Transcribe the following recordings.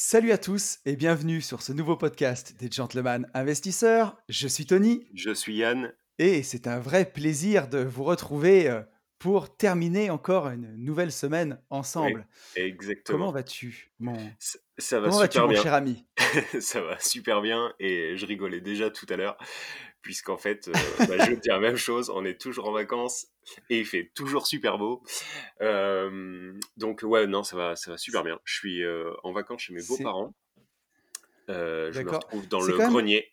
Salut à tous et bienvenue sur ce nouveau podcast des Gentlemen Investisseurs. Je suis Tony Je suis Yann. et c'est un vrai plaisir de vous retrouver euh, pour terminer encore une nouvelle semaine Oui, ensemble. Comment exactement. vas-tu, mon Ça, ça va Comment vas-tu, super mon bien. cher ami? Ça va super bien et je rigolais déjà tout à l'heure puisqu'en fait, euh, bah, je vais te dire la même chose. On est toujours en vacances et il fait toujours super beau. Euh, donc ouais, non, ça va, ça va super bien. Je suis euh, en vacances chez mes beaux-parents. Je me retrouve dans le grenier.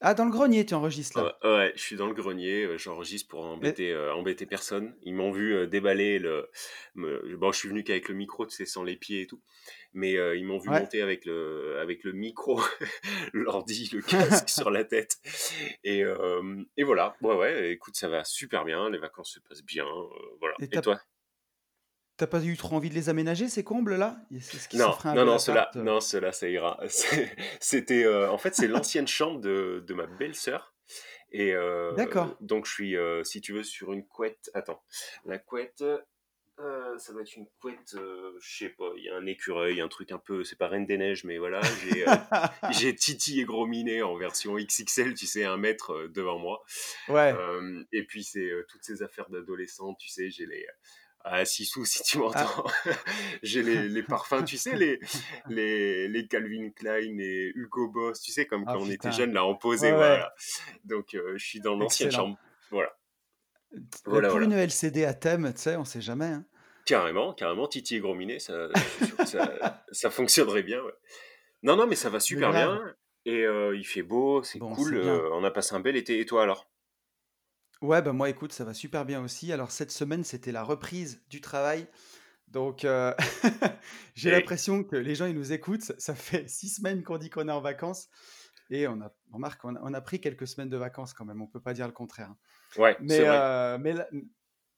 Ah, dans le grenier, tu enregistres là. ouais, je suis dans le grenier, euh, j'enregistre pour embêter, euh, embêter personne. Ils m'ont vu euh, déballer le. me- Bon, je suis venu qu'avec le micro, tu sais, sans les pieds et tout. Mais euh, ils m'ont vu ouais, monter avec le, avec le micro, l'ordi, le casque sur la tête. Et, euh, et voilà, ouais, ouais, écoute, ça va super bien, les vacances se passent bien, euh, voilà. et Et t'as toi? T'as pas eu trop envie de les aménager ces combles là? C'est ce qui Non, un non, non, cela, non, cela, ça ira. C'était, euh, en fait, c'est l'ancienne chambre de, de ma belle-sœur. Et euh, D'accord. donc, je suis, euh, si tu veux, sur une couette. Attends, la couette, ça doit être une couette, je sais pas, il y a un écureuil, un truc un peu, c'est pas Reine des Neiges, mais voilà, j'ai Titi et Gros Minet en version XXL, tu sais, un mètre devant moi. Ouais, et puis, c'est toutes ces affaires d'adolescents, tu sais, j'ai les. Ah, Sissou, si tu ah, m'entends, j'ai les, les parfums, tu sais, les, les, les Calvin Klein et Hugo Boss, tu sais, comme ah quand on était jeunes, là, en Ouais, ouais, voilà. Donc, euh, je suis dans l'ancienne chambre. Voilà, voilà, pour voilà. une LCD à thème, tu sais, on sait jamais. hein. Carrément, carrément, Titi et Gros Minet, ça, ça, ça fonctionnerait bien, ouais. Non, non, mais ça va super bien. Et euh, il fait beau, c'est Bon, cool. euh, on a passé un bel été. Et toi, alors? Ouais, bah moi, écoute, ça va super bien aussi. Alors, cette semaine, c'était la reprise du travail. Donc, euh, j'ai Et l'impression que les gens, ils nous écoutent. Ça fait six semaines qu'on dit qu'on est en vacances. Et on a, remarque, on a, on a pris quelques semaines de vacances quand même. On peut pas dire le contraire. hein. ouais, c'est Mais, vrai. euh, mais, là,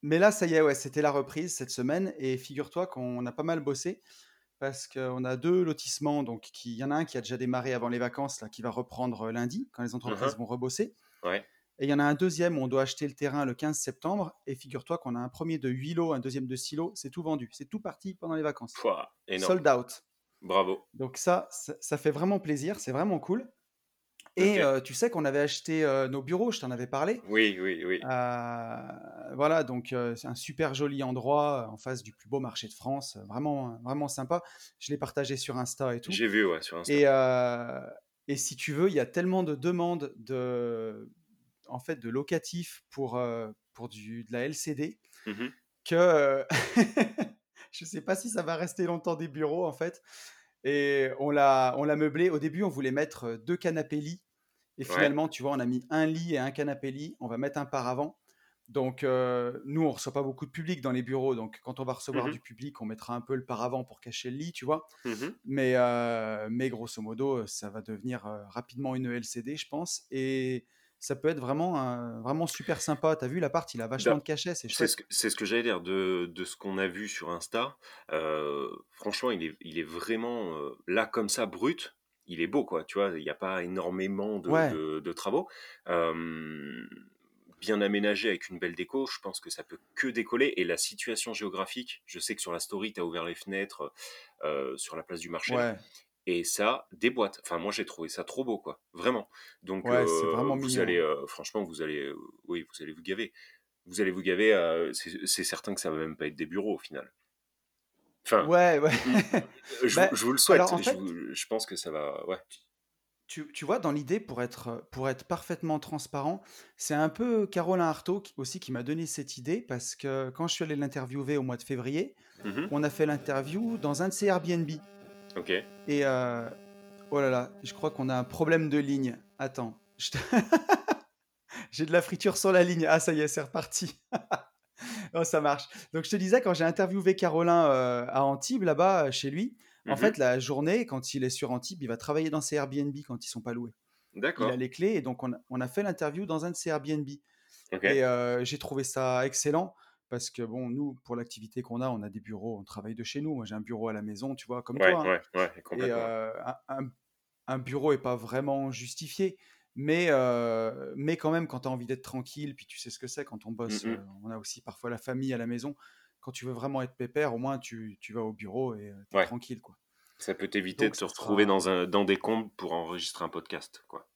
mais là, ça y est, ouais, c'était la reprise cette semaine. Et figure-toi qu'on a pas mal bossé parce qu'on a deux lotissements. Donc, qui- il y en a un qui a déjà démarré avant les vacances, là, qui va reprendre lundi, quand les entreprises Mhm, vont rebosser. Ouais. Et il y en a un deuxième où on doit acheter le terrain le 15 septembre. Et figure-toi qu'on a un premier de 8 lots, un deuxième de 6 lots. C'est tout vendu. C'est tout parti pendant les vacances. Pouah. Sold out. Bravo. Donc ça, ça, ça fait vraiment plaisir. C'est vraiment cool. Et euh, tu sais qu'on avait acheté euh, nos bureaux, je t'en avais parlé. Oui, oui, oui. Euh, voilà, donc c'est un super joli endroit en face du plus beau marché de France. Vraiment, vraiment sympa. Je l'ai partagé sur Insta et tout. J'ai vu, ouais, sur Insta. Et, et si tu veux, il y a tellement de demandes de, en fait, de locatifs pour, euh, pour du, de la LCD Mhm. que euh, je ne sais pas si ça va rester longtemps des bureaux en fait. Et on l'a, on l'a meublé. Au début, on voulait mettre euh, deux canapés lits. Et Ouais. finalement, tu vois, on a mis un lit et un canapé lit. On va mettre un paravent. Donc, euh, nous, on reçoit pas beaucoup de public dans les bureaux. Donc, quand on va recevoir Mhm. du public, on mettra un peu le paravent pour cacher le lit, tu vois. Mhm. Mais, euh, mais grosso modo, ça va devenir euh, rapidement une LCD, je pense. Et ça peut être vraiment, un- vraiment super sympa. Tu as vu, l'appart, il a vachement Ben, de cachet, c'est ce que, ce que j'allais dire de, de ce qu'on a vu sur Insta. euh, franchement, il est, il est vraiment euh, là comme ça, brut. Il est beau, quoi. Tu vois, il n'y a pas énormément de, Ouais, de, de travaux. Euh, bien aménagé avec une belle déco, je pense que ça peut que décoller. Et la situation géographique, je sais que sur la story, tu as ouvert les fenêtres euh, sur la place du marché, ouais, Et ça déboîte. Enfin, moi, j'ai trouvé ça trop beau, quoi. Vraiment. Donc, ouais, euh, vraiment vous mignon. allez, euh, franchement, vous allez, euh, oui, vous allez vous gaver. Vous allez vous gaver. c'est certain que ça va même pas être des bureaux au final. Enfin, Ouais, ouais. m- je, vous- je vous le alors souhaite. Je, fait, vous- je pense que ça va. Ouais. tu, tu vois, dans l'idée, pour être, pour être parfaitement transparent, c'est un peu Caroline Artaud qui- aussi qui m'a donné cette idée parce que quand je suis allé l'interviewer au mois de février, Mhm. on a fait l'interview dans un de ses Airbnb. Ok. Et euh, oh là là, je crois qu'on a un problème de ligne. Attends, te- j'ai de la friture sur la ligne. Ah, ça y est, c'est reparti. Oh, ça marche. Donc, je te disais, quand j'ai interviewé Carolin euh, à Antibes, là-bas, euh, chez lui, en Mhm. fait, la journée, quand il est sur Antibes, il va travailler dans ses Airbnb quand ils sont pas loués. Il a D'accord. les clés et donc on a, on a fait l'interview dans un de ses Airbnb. Et euh, j'ai trouvé ça excellent parce que, bon, nous, pour l'activité qu'on a, on a des bureaux, on travaille de chez nous. Moi, j'ai un bureau à la maison, tu vois, comme Ouais, toi. hein. ouais, ouais, Et complètement. euh, un, bureau n'est pas vraiment justifié. Mais, euh, mais quand même, quand tu as envie d'être tranquille, puis tu sais ce que c'est, quand on bosse, Mhm. euh, on a aussi parfois la famille à la maison, quand tu veux vraiment être pépère, au moins tu, tu vas au bureau et tu es tranquille. Quoi. Ça peut t'éviter de te retrouver sera. dans, un, dans des comptes pour enregistrer un podcast, quoi.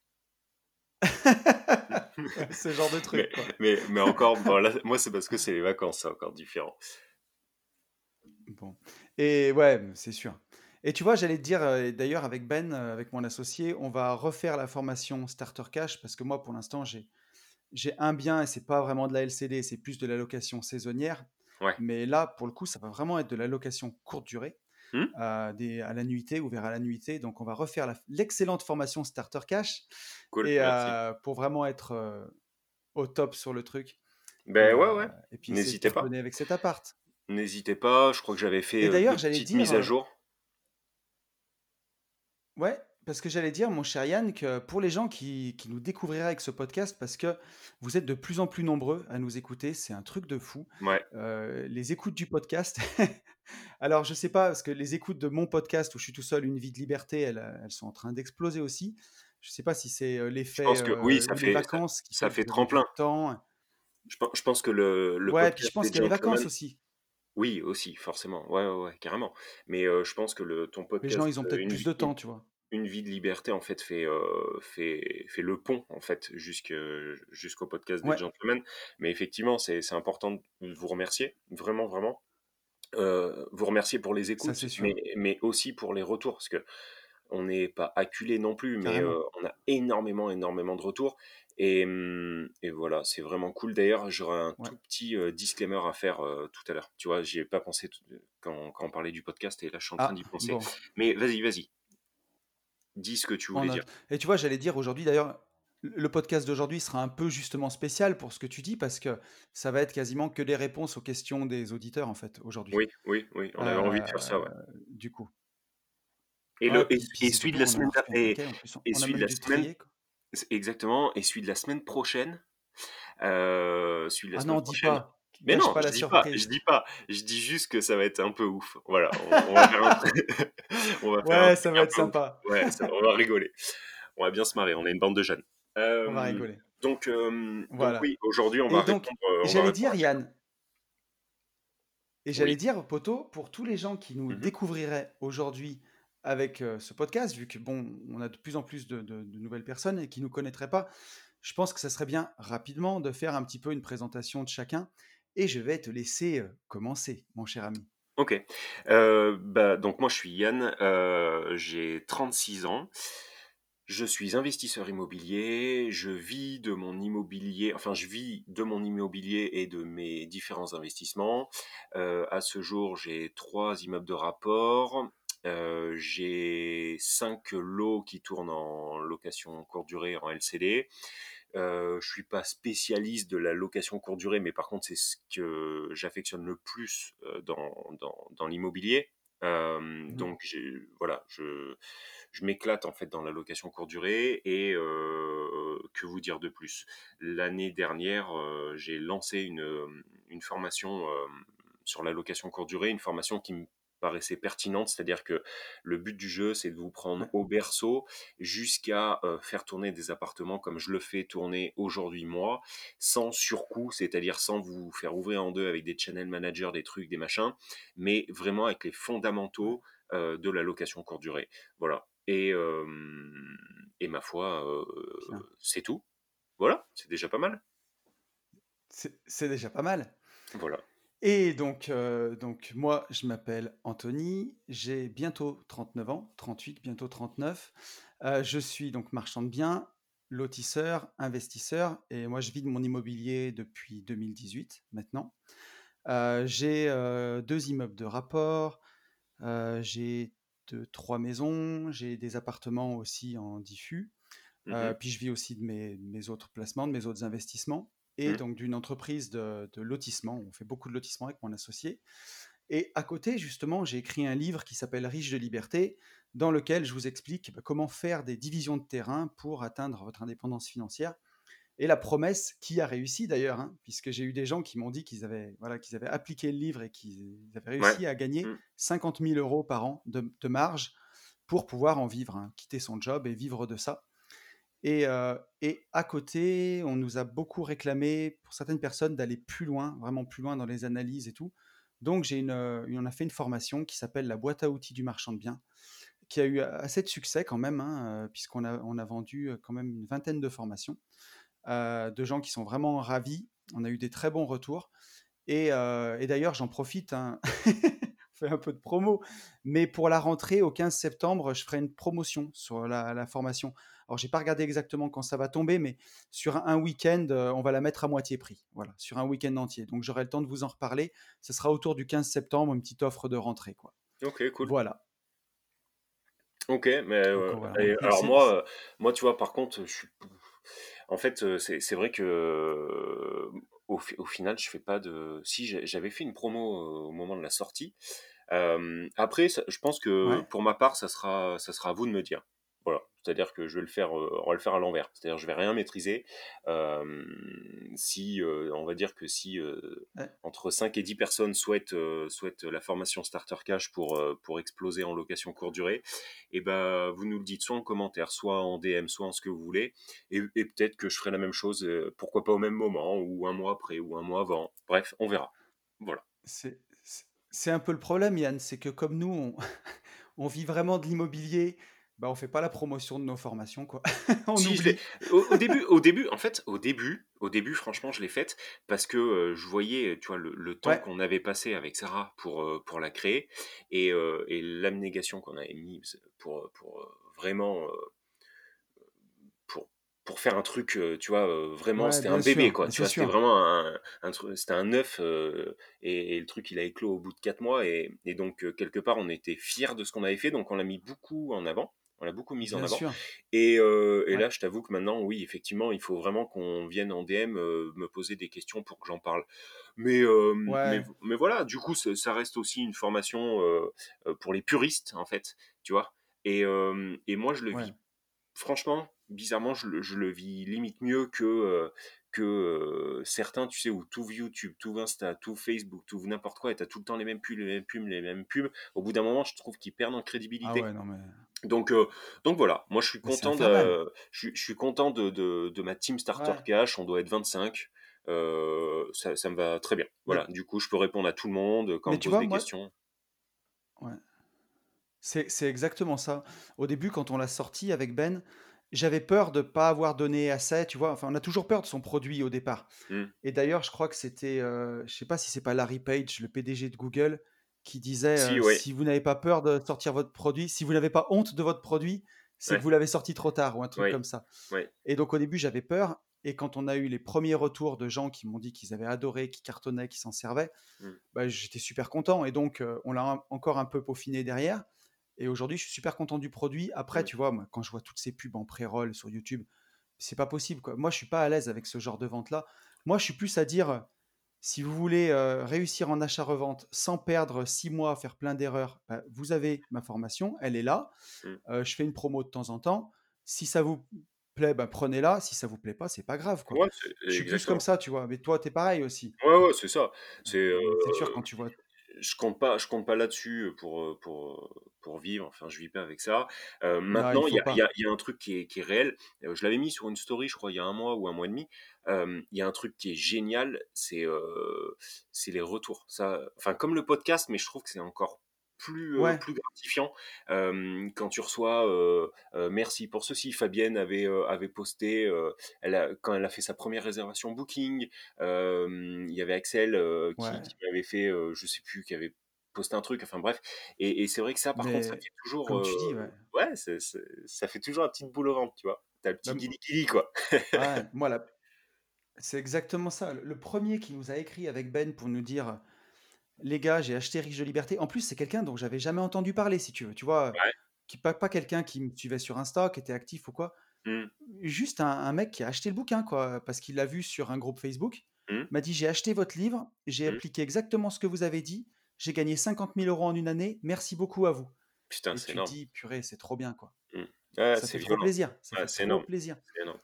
Ce genre de Mais, truc, quoi. mais, mais encore, bon, là, moi, c'est parce que c'est les vacances, c'est encore différent. Bon. Et ouais, c'est sûr. Et tu vois, j'allais te dire, euh, d'ailleurs, avec Ben, euh, avec mon associé, on va refaire la formation Starter Cash parce que moi, pour l'instant, j'ai j'ai un bien et c'est pas vraiment de la LCD, c'est plus de la location saisonnière. Ouais. Mais là, pour le coup, ça va vraiment être de la location courte durée, Euh, des, à la nuitée, ouvert à la nuitée. Donc, on va refaire l'excellente formation Starter Cash Cool, et euh, pour vraiment être euh, au top sur le truc. Ben Et, ouais, euh, ouais. et puis N'hésitez pas. cartonner avec cet appart. N'hésitez pas. Je crois que j'avais fait petites dire, mises à jour. Ouais, parce que j'allais dire, mon cher Yann, que pour les gens qui, qui nous découvriraient avec ce podcast, parce que vous êtes de plus en plus nombreux à nous écouter, c'est un truc de fou. Ouais. Euh, les écoutes du podcast, alors je sais pas, parce que les écoutes de mon podcast où je suis tout seul, Une vie de liberté, elles, euh, elles sont en train d'exploser aussi. Je sais pas si c'est euh, Je l'effet pense que oui, euh, ça vacances qui ça fait tremplin. temps. Je, pen- je pense que le, le Ouais, puis je podcast pense qu'il y a les vacances aussi. oui, aussi, forcément. Ouais, ouais, ouais, carrément. Mais euh, je pense que le, ton Les gens, podcast, ils ont peut-être plus de temps, tu vois. Une vie de liberté, en fait, fait, euh, fait, fait le pont, en fait, jusqu'au podcast des Ouais, gentlemen. Mais effectivement, c'est, important de vous remercier, vraiment, vraiment. Euh, vous remercier pour les écoutes, mais, mais aussi pour les retours, parce que on n'est pas acculé non plus, mais euh, on a énormément, énormément de retours. Et, hum, et voilà, c'est vraiment cool. D'ailleurs, j'aurais un Ouais. tout petit disclaimer à faire tout à l'heure. Tu vois, j'y ai pas pensé quand, quand on parlait du podcast, et là, je suis en train Ah, d'y penser. bon, Mais vas-y, vas-y, dis ce que tu voulais dire. Et tu vois, j'allais dire aujourd'hui, d'ailleurs, le podcast d'aujourd'hui sera un peu justement spécial pour ce que tu dis, parce que ça va être quasiment que des réponses aux questions des auditeurs, en fait, aujourd'hui. Oui, oui, oui, on avait envie de faire ça, ouais. Euh, du coup. Et, Ouais, le, et, puis, puis et c'est celui de la semaine, et, celui de la semaine, exactement, et celui de la semaine prochaine, euh, celui de la Ah semaine non, dis prochaine, pas, Mais gâche non, pas je la dis pas, je dis pas, je dis juste que ça va être un peu ouf. Voilà, on, on va faire un on va faire un Ouais, ça va être ouf. sympa. Ouais, ça- on va rigoler, on va bien se marrer. On est une bande de jeunes. On va Euh, rigoler. donc, euh, donc oui, aujourd'hui on va donc, répondre, euh, j'allais dire. Yann, et j'allais Oui. dire, Poto, pour tous les gens qui nous Mhm. découvriraient aujourd'hui avec euh, ce podcast, vu que bon, on a de plus en plus de, de- de nouvelles personnes et qui nous connaîtraient pas, je pense que ça serait bien rapidement de faire un petit peu une présentation de chacun. Et je vais te laisser commencer, mon cher ami. Ok. Bah, donc moi je suis Yann, j'ai 36 ans. Je suis investisseur immobilier, je vis de mon immobilier, enfin je vis de mon immobilier et de mes différents investissements. À ce jour, j'ai trois immeubles de rapport, j'ai cinq lots qui tournent en location courte durée en LCD. Euh, je suis pas spécialiste de la location courte durée, mais par contre c'est ce que j'affectionne le plus euh, dans, dans, dans l'immobilier. Euh, Mhm. donc voilà, je, je m'éclate en fait dans la location courte durée et euh, que vous dire de plus? L'année dernière, euh, j'ai lancé une, une formation sur la location courte durée, une formation qui me paraissait pertinente, c'est-à-dire que le but du jeu, c'est de vous prendre au berceau jusqu'à euh, faire tourner des appartements comme je le fais tourner aujourd'hui moi, sans surcoût, c'est-à-dire sans vous faire ouvrir en deux avec des channel managers, des trucs, des machins, mais vraiment avec les fondamentaux euh, de la location courte durée. Voilà. Et, euh, et ma foi, euh, c'est tout. Voilà, c'est déjà pas mal. C'est déjà pas mal. Voilà. Et donc, euh, donc moi, je m'appelle Anthony, j'ai bientôt 39 ans, 38, bientôt 39. Euh, je suis donc marchand de biens, lotisseur, investisseur, et moi, je vis de mon immobilier depuis 2018 maintenant. Euh, j'ai deux immeubles de rapport, j'ai deux, trois maisons, j'ai des appartements aussi en diffus. Mhm, puis je vis aussi de mes, de mes autres placements, de mes autres investissements, et mhm, donc d'une entreprise de, de lotissement. On fait beaucoup de lotissement avec mon associé. Et à côté, justement, j'ai écrit un livre qui s'appelle Riche de liberté, dans lequel je vous explique bah, comment faire des divisions de terrain pour atteindre votre indépendance financière. Et la promesse qui a réussi d'ailleurs, hein, puisque j'ai eu des gens qui m'ont dit qu'ils avaient, voilà, qu'ils avaient appliqué le livre et qu'ils avaient Ouais. réussi à gagner mhm. 50 000 euros par an de, de marge pour pouvoir en vivre, hein, quitter son job et vivre de ça. Et, à côté, on nous a beaucoup réclamé, pour certaines personnes, d'aller plus loin, vraiment plus loin dans les analyses et tout. Donc, j'ai une, on a fait une formation qui s'appelle la boîte à outils du marchand de biens, qui a eu assez de succès quand même, hein, puisqu'on a, on a vendu quand même une vingtaine de formations, de gens qui sont vraiment ravis. On a eu des très bons retours. Et, d'ailleurs, j'en profite, hein, on fait un peu de promo, mais pour la rentrée, au 15 septembre, je ferai une promotion sur la formation. Alors, j'ai pas regardé exactement quand ça va tomber, mais sur un, week-end, euh, on va la mettre à moitié prix. Voilà, sur un week-end entier. Donc, j'aurai le temps de vous en reparler. Ce sera autour du 15 septembre, une petite offre de rentrée, quoi. Ok, cool. Voilà. Ok, mais Donc, euh, voilà. et Donc, alors moi, euh, moi, tu vois, par contre, je suis, en fait, c'est vrai que au, fi- au final, je fais pas de. Si j'avais fait une promo au moment de la sortie. Euh, après, ça- je pense que Ouais. pour ma part, ça sera, ça sera à vous de me dire. Voilà, c'est-à-dire que je vais le faire, euh, on va le faire à l'envers. C'est-à-dire, je vais rien maîtriser. Euh, si, euh, on va dire que si euh, Ouais. entre 5 et 10 personnes souhaitent, souhaitent la formation Starter Cash pour, pour exploser en location courte durée, et ben vous nous le dites soit en commentaire, soit en DM, soit en ce que vous voulez, et, et peut-être que je ferai la même chose, pourquoi pas au même moment, ou un mois après, ou un mois avant. Bref, on verra. Voilà. C'est un peu le problème, Yann, c'est que comme nous, on, on vit vraiment de l'immobilier, bah on fait pas la promotion de nos formations, quoi. on Si, je l'ai. oublie. Au, au début, au début, en fait, au début, au début, franchement, je l'ai faite parce que euh, je voyais, tu vois, le, le temps Ouais, qu'on avait passé avec Sarah pour, euh, pour la créer et, euh, et l'abnégation qu'on avait mise pour, pour vraiment, pour, pour faire un truc, tu vois, vraiment, ouais, c'était un bébé, sûr, quoi. Tu vois, c'était vraiment un, c'était un œuf euh, et, et le truc, il a éclos au bout de quatre mois et, et donc, quelque part, on était fiers de ce qu'on avait fait, donc on l'a mis beaucoup en avant. On l'a beaucoup mis en Bien avant. sûr. Et, euh, et Ouais, là, je t'avoue que maintenant, oui, effectivement, il faut vraiment qu'on vienne en DM euh, me poser des questions pour que j'en parle. Mais, euh, mais, ouais, mais voilà, du coup, ça reste aussi une formation pour les puristes, en fait, tu vois. Et, et moi, je le ouais. vis, franchement, bizarrement, je le, je le vis limite mieux que, que certains, tu sais, où tout YouTube, tout Insta, tout Facebook, tout n'importe quoi, et t'as tout le temps les mêmes pubs, les mêmes pubs, les mêmes pubs. Au bout d'un moment, je trouve qu'ils perdent en Ah crédibilité. ouais, non, mais, Donc, euh, donc voilà, moi je suis content de, je, je suis content de, de, de ma team Starter Ouais. Cash, on doit être 25, euh, ça, ça me va très bien. Mais, Voilà, du coup je peux répondre à tout le monde quand on mais me tu pose vois, des moi, questions. ouais, c'est exactement ça. Au début, quand on l'a sorti avec Ben, j'avais peur de pas avoir donné assez, tu vois. Enfin, on a toujours peur de son produit au départ. Hmm. Et d'ailleurs, je crois que c'était, euh, je sais pas si c'est pas Larry Page, le PDG de Google, qui disait Si, euh, ouais, si vous n'avez pas peur de sortir votre produit, si vous n'avez pas honte de votre produit, c'est que vous l'avez sorti trop tard ou un truc ouais, comme ça. Et donc au début, j'avais peur. Et quand on a eu les premiers retours de gens qui m'ont dit qu'ils avaient adoré, qui cartonnaient, qui s'en servaient, Hmm. bah, j'étais super content. Et donc, euh, on l'a encore un peu peaufiné derrière. Et aujourd'hui, je suis super content du produit. Après, Hmm. tu vois, moi, quand je vois toutes ces pubs en pré-roll sur YouTube, c'est pas possible. Quoi. Moi, je suis pas à l'aise avec ce genre de vente-là. Moi, je suis plus à dire, si vous voulez euh, réussir en achat-revente sans perdre six mois à faire plein d'erreurs, bah, vous avez ma formation, elle est là. Hmm. Euh, je fais une promo de temps en temps. Si ça vous plaît, bah, prenez-la. Si ça vous plaît pas, c'est pas grave. Quoi. Ouais, c'est Je suis plus comme exactement. ça, tu vois. Mais toi, t'es pareil aussi. Ouais, ouais, c'est ça. C'est, Euh, euh, C'est sûr, quand tu vois. Je compte pas, je compte pas là-dessus pour, pour, pour vivre. Enfin, je vis pas avec ça. Euh, il maintenant, il y a, y y un truc qui est, qui est réel. Je l'avais mis sur une story, je crois, il y a un mois ou un mois et demi. Euh, Il y a un truc qui est génial, c'est euh, c'est les retours. Ça, enfin, comme le podcast, mais je trouve que c'est encore plus, euh, Ouais, plus gratifiant euh, quand tu reçois euh, euh, merci pour ceci. Fabienne avait, euh, avait posté euh, elle a, quand elle a fait sa première réservation Booking. euh, il y avait Axel euh, qui, ouais. qui m'avait fait, euh, je sais plus, qui avait posté un truc. Enfin bref. Et, et c'est vrai que ça, par contre, ça fait toujours, comme tu dis, euh, ouais. ouais, c'est- ça fait toujours un petit boule au ventre, tu vois. T'as le petit guili quoi. ouais, moi, la- c'est exactement ça. Le premier qui nous a écrit avec Ben pour nous dire les gars, j'ai acheté Riche de Liberté. En plus, c'est quelqu'un dont j'avais jamais entendu parler, si tu veux. Tu vois, Ouais. qui pas, pas quelqu'un qui me suivait sur Insta, qui était actif ou quoi. Mm, Juste un, un mec qui a acheté le bouquin, quoi, parce qu'il l'a vu sur un groupe Facebook. mm, M'a dit j'ai acheté votre livre, j'ai mm. appliqué exactement ce que vous avez dit, j'ai gagné 50 000 euros en une année. Merci beaucoup à vous. Putain, c'est énorme. dis purée, c'est trop bien, quoi. Mm. Ouais, Ça c'est fait trop plaisir. Ça fait c'est trop énorme. plaisir. C'est énorme.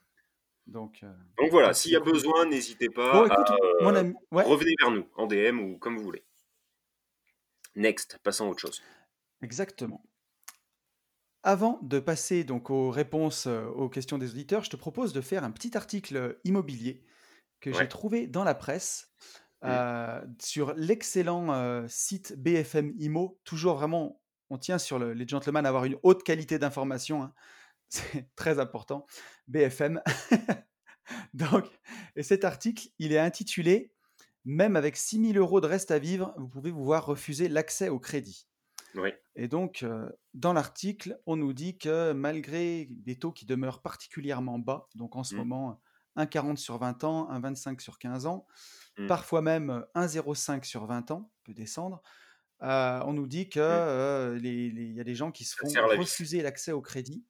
Donc, euh, Donc voilà, s'il y a besoin, n'hésitez pas Bon, à mon euh, ami, ouais, revenez vers nous en DM ou comme vous voulez. Next, passons à autre chose. exactement. Avant de passer donc aux réponses euh, aux questions des auditeurs, je te propose de faire un petit article immobilier que j'ai trouvé dans la presse Mmh. euh, sur l'excellent euh, site BFM Imo. Toujours vraiment, on tient sur le- les gentlemen à avoir une haute qualité d'information. hein. C'est très important. BFM. Donc, et cet article, il est intitulé Même avec 6000 euros de reste à vivre, vous pouvez vous voir refuser l'accès au crédit. Oui. Et donc, euh, dans l'article, on nous dit que malgré des taux qui demeurent particulièrement bas, donc en ce Mm. moment 1,40 sur 20 ans, 1,25 sur 15 ans, Mm. parfois même euh, 1,05 sur 20 ans, peut descendre, euh, on nous dit qu'il Mm. y a des gens qui se font refuser l'accès au crédit.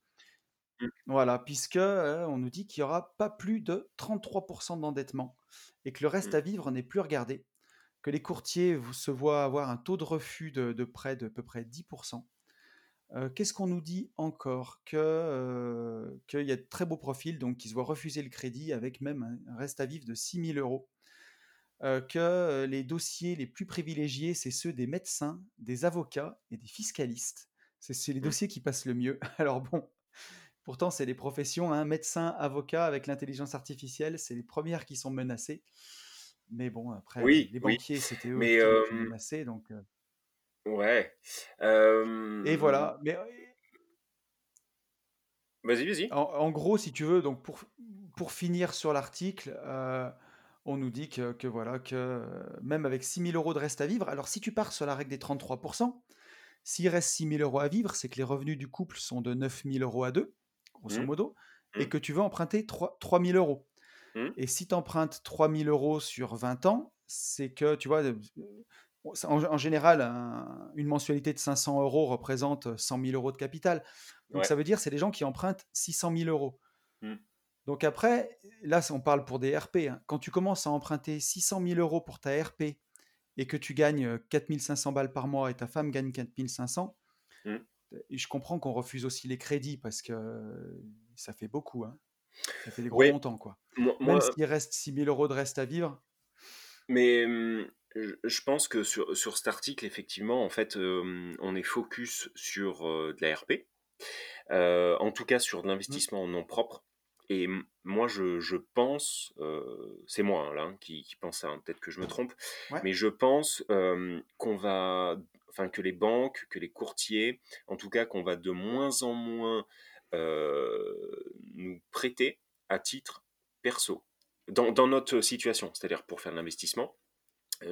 Mm. Voilà, puisque euh, on nous dit qu'il n'y aura pas plus de 33% d'endettement et que le reste Mm. à vivre n'est plus regardé, que les courtiers vous- se voient avoir un taux de refus de, de près de à peu près 10%. Euh, Qu'est-ce qu'on nous dit encore? Que, euh, Qu'il y a de très beaux profils, donc qui se voient refuser le crédit avec même un reste à vivre de 6 000 euros. Euh, que les dossiers les plus privilégiés, c'est ceux des médecins, des avocats et des fiscalistes. C'est les Mm. dossiers qui passent le mieux. Alors bon, pourtant, c'est les professions, hein, médecins, avocats, avec l'intelligence artificielle, c'est les premières qui sont menacées. Mais bon, après, Oui, les oui. banquiers, c'était eux Mais, les euh, menacés. Donc, euh, Ouais. et voilà. Mais Vas-y, vas-y. en, en gros, si tu veux, donc pour, pour finir sur l'article, euh, on nous dit que, que voilà, que euh, même avec 6 000 euros de reste à vivre, alors si tu pars sur la règle des 33%, s'il reste 6 000 euros à vivre, c'est que les revenus du couple sont de 9 000 euros à deux, grosso Mm. modo, et Mm. que tu veux emprunter 3, 000 euros. Mm. Et si tu empruntes 3 000 euros sur 20 ans, c'est que, tu vois, euh, en, en général, un- une mensualité de 500 euros représente 100 000 euros de capital. Donc Ouais. ça veut dire c'est des gens qui empruntent 600 000 euros. Mm. Donc après, là, on parle pour des RP. hein. Quand tu commences à emprunter 600 000 euros pour ta RP et que tu gagnes 4500 balles par mois et ta femme gagne 4500, Mm. Et je comprends qu'on refuse aussi les crédits parce que euh, ça fait beaucoup. hein. Ça fait des gros montants. quoi. Moi, Même s'il reste 6 000 euros de reste à vivre, Mais je pense que sur, sur cet article, effectivement, en fait, euh, on est focus sur euh, de la RP, euh, en tout cas sur de Mm. l'investissement en nom propre. Et moi, je, je pense, c'est moi hein, là hein, qui, qui pense ça, hein, peut-être que je me trompe, Ouais. mais je pense qu'on va, enfin que les banques, que les courtiers, en tout cas qu'on va de moins en moins euh, nous prêter à titre perso dans, dans notre situation, c'est-à-dire pour faire de l'investissement.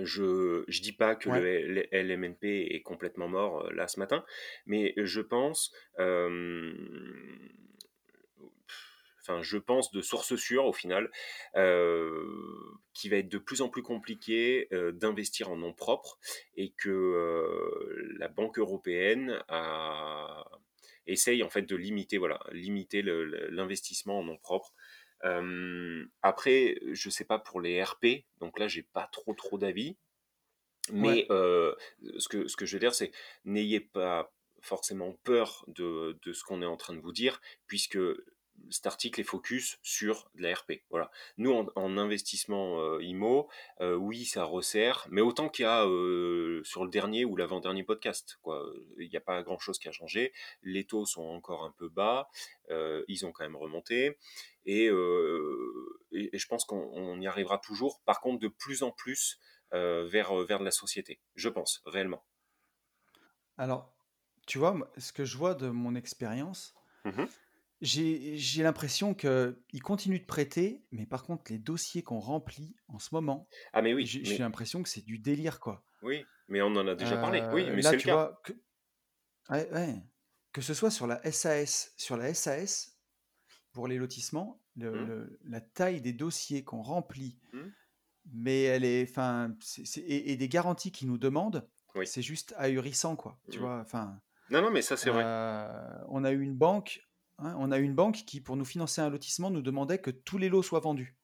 Je je dis pas que Ouais. le L- LMNP est complètement mort euh, là ce matin, mais je pense, euh, enfin je pense de source sûre au final, euh, qu'il va être de plus en plus compliqué euh, d'investir en nom propre et que euh, la Banque européenne a, essaye en fait de limiter voilà limiter l'investissement en nom propre. Euh, après, je sais pas pour les RP, donc là j'ai pas trop trop d'avis. Mais Ouais. euh, ce, que, ce que je veux dire, c'est n'ayez pas forcément peur de, de ce qu'on est en train de vous dire, puisque cet article est focus sur de la RP. Voilà. Nous, en, en investissement euh, IMO, euh, oui, ça resserre, mais autant qu'il y a euh, sur le dernier ou l'avant-dernier podcast. quoi. Il n'y a pas grand-chose qui a changé. Les taux sont encore un peu bas, euh, ils ont quand même remonté, et, euh, et, et je pense qu'on on y arrivera toujours. Par contre, de plus en plus euh, vers, vers de la société, je pense, réellement. Alors, tu vois, ce que je vois de mon expérience, Mhm. J'ai j'ai l'impression qu'ils continuent de prêter, mais par contre, les dossiers qu'on remplit en ce moment, Ah mais oui, j'ai j'ai mais, l'impression que c'est du délire, quoi. oui, mais on en a déjà parlé. Oui, Euh, mais là, c'est le tu cas. vois, que, ouais, ouais. que ce soit sur la SAS, sur la SAS, pour les lotissements, le- Mhm. le- la taille des dossiers qu'on remplit, Mhm. mais elle est, enfin, c'est- c'est- et, et des garanties qu'ils nous demandent, Oui. c'est juste ahurissant, quoi. Tu Mhm. vois, enfin, Non, non, mais ça c'est vrai. euh, on a eu une banque, hein, on a une banque qui, pour nous financer un lotissement, nous demandait que tous les lots soient vendus.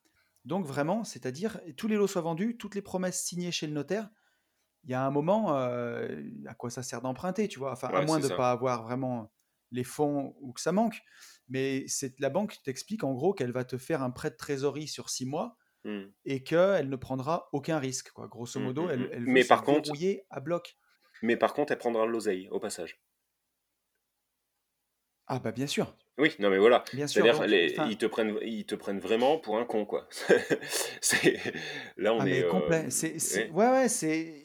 Donc vraiment, c'est-à-dire tous les lots soient vendus, toutes les promesses signées chez le notaire. Il y a un moment, euh, à quoi ça sert d'emprunter, tu vois? Enfin, à moins de ça. pas avoir vraiment les fonds ou que ça manque. Mais c'est la banque t'explique en gros qu'elle va te faire un prêt de trésorerie sur six mois Mhm. et qu'elle ne prendra aucun risque. Quoi. Grosso Mhm, modo, elle, mhm. elle Mais se par contre, verrouiller à bloc. mais par contre, elle prendra l'oseille au passage. Ah bah bien sûr. Oui, non mais voilà. Bien sûr, C'est-à-dire, les- ils te prennent, ils te prennent vraiment pour un con, quoi. C'est, là, on ah est. mais euh, complet, ouais, ouais, ouais, c'est,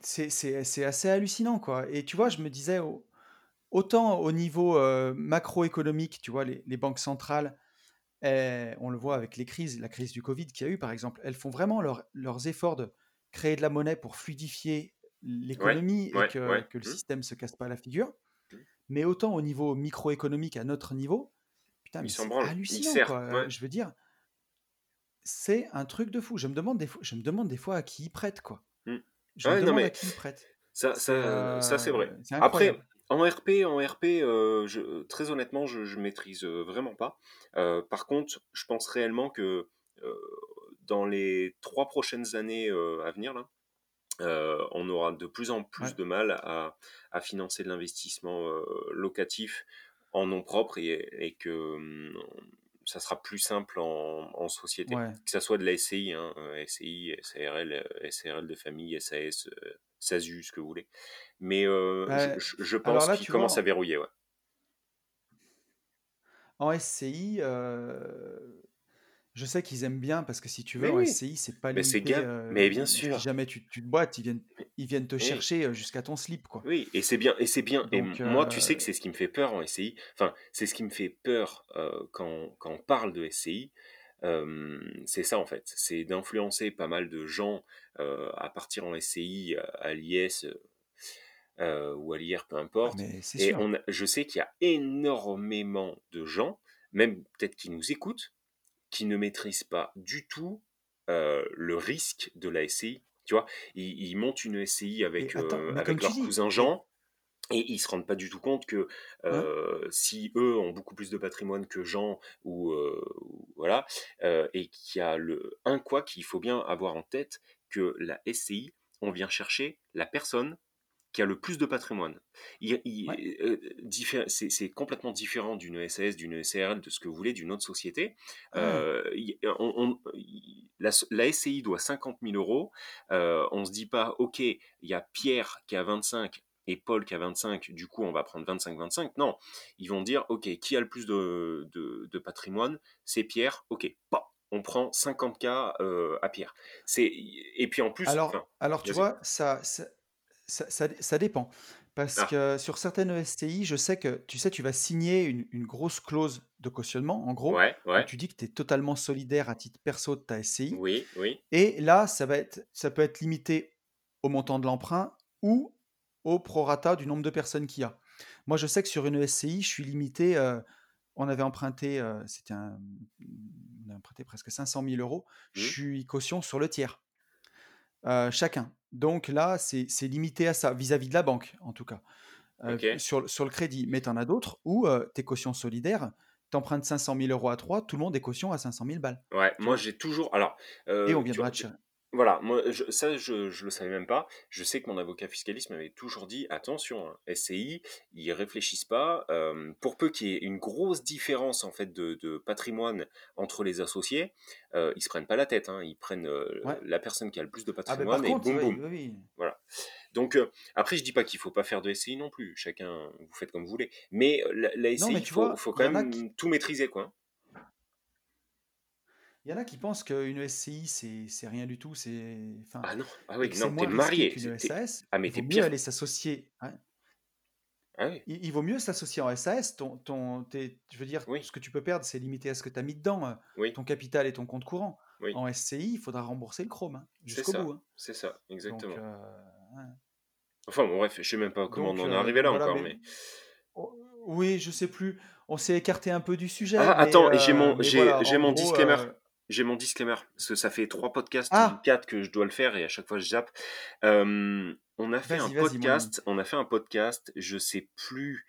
c'est, c'est, c'est assez hallucinant, quoi. Et tu vois, je me disais, au- autant au niveau euh, macroéconomique, tu vois, les, les banques centrales, eh, on le voit avec les crises, la crise du Covid qu'il y a eu, par exemple, elles font vraiment leur- leurs efforts de créer de la monnaie pour fluidifier ouais, l'économie et ouais, que, ouais. que le Hmm, système se casse pas la figure. Mais autant au niveau microéconomique, à notre niveau, putain, mais c'est hallucinant, quoi. Ouais. Euh, Je veux dire, c'est un truc de fou. Je me demande des fois, je me demande des fois à qui ils prêtent, quoi. Hmm. Je me Ouais, non demande à qui ils prêtent. ça, C'est ça, ça c'est euh, vrai. Après, en RP, en RP, euh, je, très honnêtement, je, je maîtrise euh, vraiment pas. Euh, par contre, je pense réellement que euh, dans les trois prochaines années euh, à venir, là, euh, on aura de plus en plus Ouais, de mal à, à financer de l'investissement euh, locatif en nom propre et, et que hum, ça sera plus simple en, en société. ouais. Que ça soit de la SCI, hein, euh, SCI, SARL, euh, SARL de famille, SAS, euh, SASU, ce que vous voulez. Mais euh, je, Ouais. je- je Alors pense vois, commencent à verrouiller, en SCI, euh, je sais qu'ils aiment bien parce que si tu veux, Mais en oui, SCI, c'est pas mais c'est limité. euh, Mais bien si sûr. jamais tu, tu te boites, ils viennent, ils viennent te Oui. chercher euh, jusqu'à ton slip, quoi. Oui, et c'est bien, et c'est bien. Et Donc, moi, tu sais euh, que c'est ce qui me fait peur en SCI. Enfin, c'est ce qui me fait peur euh, quand, quand on parle de SCI. Euh, c'est ça en fait, c'est d'influencer pas mal de gens euh, à partir en SCI, à, l'IS euh, ou à l'IR, peu ah, importe. mais c'est Et sûr. on a- je sais qu'il y a énormément de gens, même peut-être qui nous écoutent, qui ne maîtrisent pas du tout euh, le risque de la SCI. Tu vois, ils, ils montent une SCI avec, attends, euh, avec leur cousin Jean, et ils se rendent pas du tout compte que ouais, si eux ont beaucoup plus de patrimoine que Jean, ou voilà, et qu'il y a le un quoi qu'il faut bien avoir en tête que la SCI, on vient chercher la personne qui a le plus de patrimoine. Ouais, euh, c'est complètement différent d'une SAS, d'une SARL, de ce que vous voulez, d'une autre société. ouais. Euh, on- on- la, la SCI doit 50 000 euros. Euh, on se dit pas, ok, il y a Pierre qui a 25 et Paul qui a 25, du coup on va prendre 25-25. Non, ils vont dire, ok, qui a le plus de, de- de patrimoine C'est Pierre, ok, pas. On prend 50K euh, à Pierre. C'est et puis en plus, Alors, alors tu vois, ça, ça, ça, ça- ça dépend. Parce Ah, que sur certaines STI, je sais que, tu sais, tu vas signer une, une grosse clause de cautionnement, en gros, ouais, où ouais. tu dis que tu es totalement solidaire à titre perso de ta SCI. Oui, oui. Et là, ça, va être, ça peut être limité au montant de l'emprunt ou au prorata du nombre de personnes qu'il y a. Moi, je sais que sur une SCI, je suis limité. euh, on avait emprunté, euh, c'était un, on a emprunté presque 500 000 euros. Je Hmm, suis caution sur le tiers, euh, chacun. Donc là, c'est c'est limité à ça, vis-à-vis de la banque, en tout cas, euh, Ok. sur, sur le crédit. Mais tu en as d'autres où tu es caution solidaire, tu empruntes 500 000 euros à 3, tout le monde est caution à 500 000 balles. Ouais, moi j'ai toujours. Alors, Et euh, on viendra te tu- chercher. Voilà, moi je- ça je, je le savais même pas. Je sais que mon avocat fiscaliste m'avait toujours dit attention, hein, SCI, ils réfléchissent pas. euh, pour peu qu'il y ait une grosse différence en fait de, de patrimoine entre les associés, euh, ils se prennent pas la tête. hein, ils prennent euh, Ouais. la personne qui a le plus de Ah, par patrimoine et contre, boum oui, boum. oui, oui. Voilà. Donc euh, après, je dis pas qu'il faut pas faire de SCI non plus. Chacun, vous faites comme vous voulez. Mais euh, la, la Non, mais SCI, tu faut, vois, faut il y quand en a qui, même tout maîtriser quoi. Il y en a qui pensent qu'une SCI, c'est rien du tout, c'est, enfin, Ah non, ah oui, non, t'es marié. t'es- SAS. Ah mais Il vaut t'es mieux pire. aller s'associer. hein. Ah oui, Il, il vaut mieux s'associer en SAS. Ton, ton, je veux dire, oui, ce que tu peux perdre, c'est limité à ce que tu as mis dedans, oui, ton capital et ton compte courant. En SCI, il faudra rembourser le chrome hein, jusqu'au bout. hein. c'est ça, Donc, exactement. euh. Enfin bon, bref, je sais même pas comment on en est euh, arrivé là voilà, encore, mais mais. oh, oui, je sais plus. On s'est écarté un peu du sujet, Ah, mais, attends, j'ai euh, mon, j'ai, voilà, mon gros. disclaimer. euh, J'ai mon disclaimer, parce que ça fait trois podcasts ou Ah, quatre que je dois le faire et à chaque fois je zappe. Euh, on a fait un podcast, on a fait un podcast, je sais plus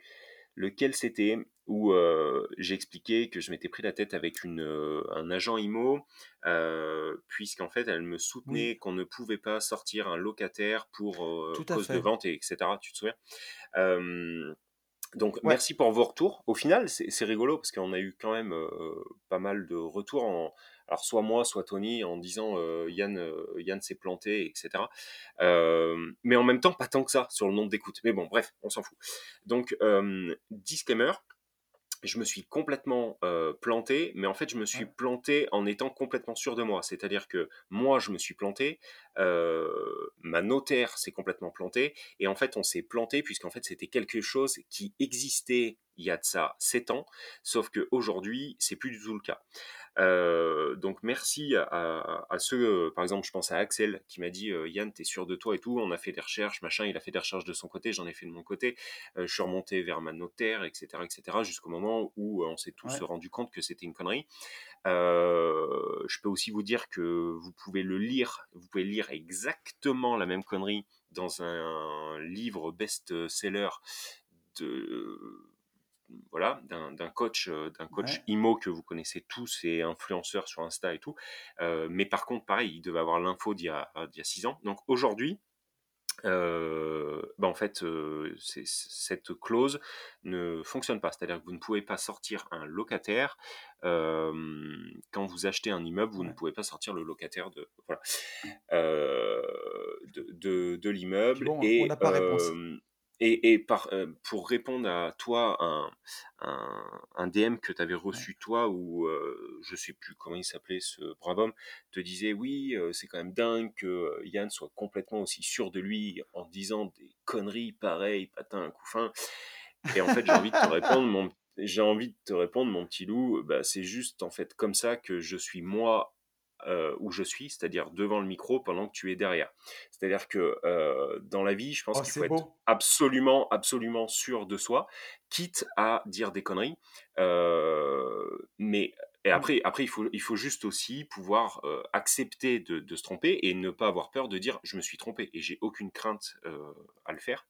lequel c'était, où euh, j'ai expliqué que je m'étais pris la tête avec une, euh, un agent IMO, euh, puisqu'en fait elle me Oui, soutenait qu'on ne pouvait pas sortir un locataire pour cause de vente, et etc. Tu te souviens donc Ouais, merci pour vos retours. Au final, c'est rigolo parce qu'on a eu quand même pas mal de retours. En, alors soit moi, soit Tony, en disant euh, Yann, euh, Yann s'est planté, etc. Euh, mais en même temps, pas tant que ça sur le nombre d'écoutes. Mais bon, bref, on s'en fout. Donc disclaimer. je me suis complètement euh, planté, mais en fait, je me suis planté en étant complètement sûr de moi. C'est-à-dire que moi, je me suis planté, euh, ma notaire s'est complètement plantée, et en fait, on s'est planté puisqu'en fait, c'était quelque chose qui existait il y a de ça 7 ans, sauf qu'aujourd'hui, c'est plus du tout le cas. Euh, donc merci à, à ceux, euh, par exemple, je pense à Axel qui m'a dit euh, Yann, t'es sûr de toi et tout. On a fait des recherches, machin. Il a fait des recherches de son côté, j'en ai fait de mon côté. Je suis remonté vers ma notaire, etc., etc., jusqu'au moment où on s'est tous Ouais. rendu compte que c'était une connerie. Euh, je peux aussi vous dire que vous pouvez le lire, vous pouvez lire exactement la même connerie dans un livre best-seller de voilà, d'un coach, euh, d'un coach Ouais. IMO que vous connaissez tous et influenceurs sur Insta et tout. Euh, mais par contre, pareil, il devait avoir l'info d'il y a d'il y a six ans. Donc aujourd'hui, euh, bah en fait, euh, cette clause ne fonctionne pas. C'est-à-dire que vous ne pouvez pas sortir un locataire euh, quand vous achetez un immeuble. Vous ne pouvez pas sortir le locataire de voilà euh, de, de, l'immeuble bon, on n'a pas réponse. Et, et par, euh, pour répondre à toi, un, un, un DM que tu avais reçu toi, ou euh, je sais plus comment il s'appelait ce brave homme, te disait oui, euh, c'est quand même dingue que euh, Yann soit complètement aussi sûr de lui en disant des conneries pareilles, patin un coup fin. Et en fait, j'ai envie de te répondre, mon, j'ai envie de te répondre, mon petit loup, bah, c'est juste en fait comme ça que je suis moi euh, où je suis, c'est-à-dire devant le micro pendant que tu es derrière. C'est-à-dire que euh, dans la vie, je pense Oh, qu'il faut être absolument, absolument sûr de soi, quitte à dire des conneries. Euh, mais et après, après il, faut, il faut juste aussi pouvoir euh, accepter de, de se tromper et ne pas avoir peur de dire je me suis trompé. Et j'ai aucune crainte euh, à le faire.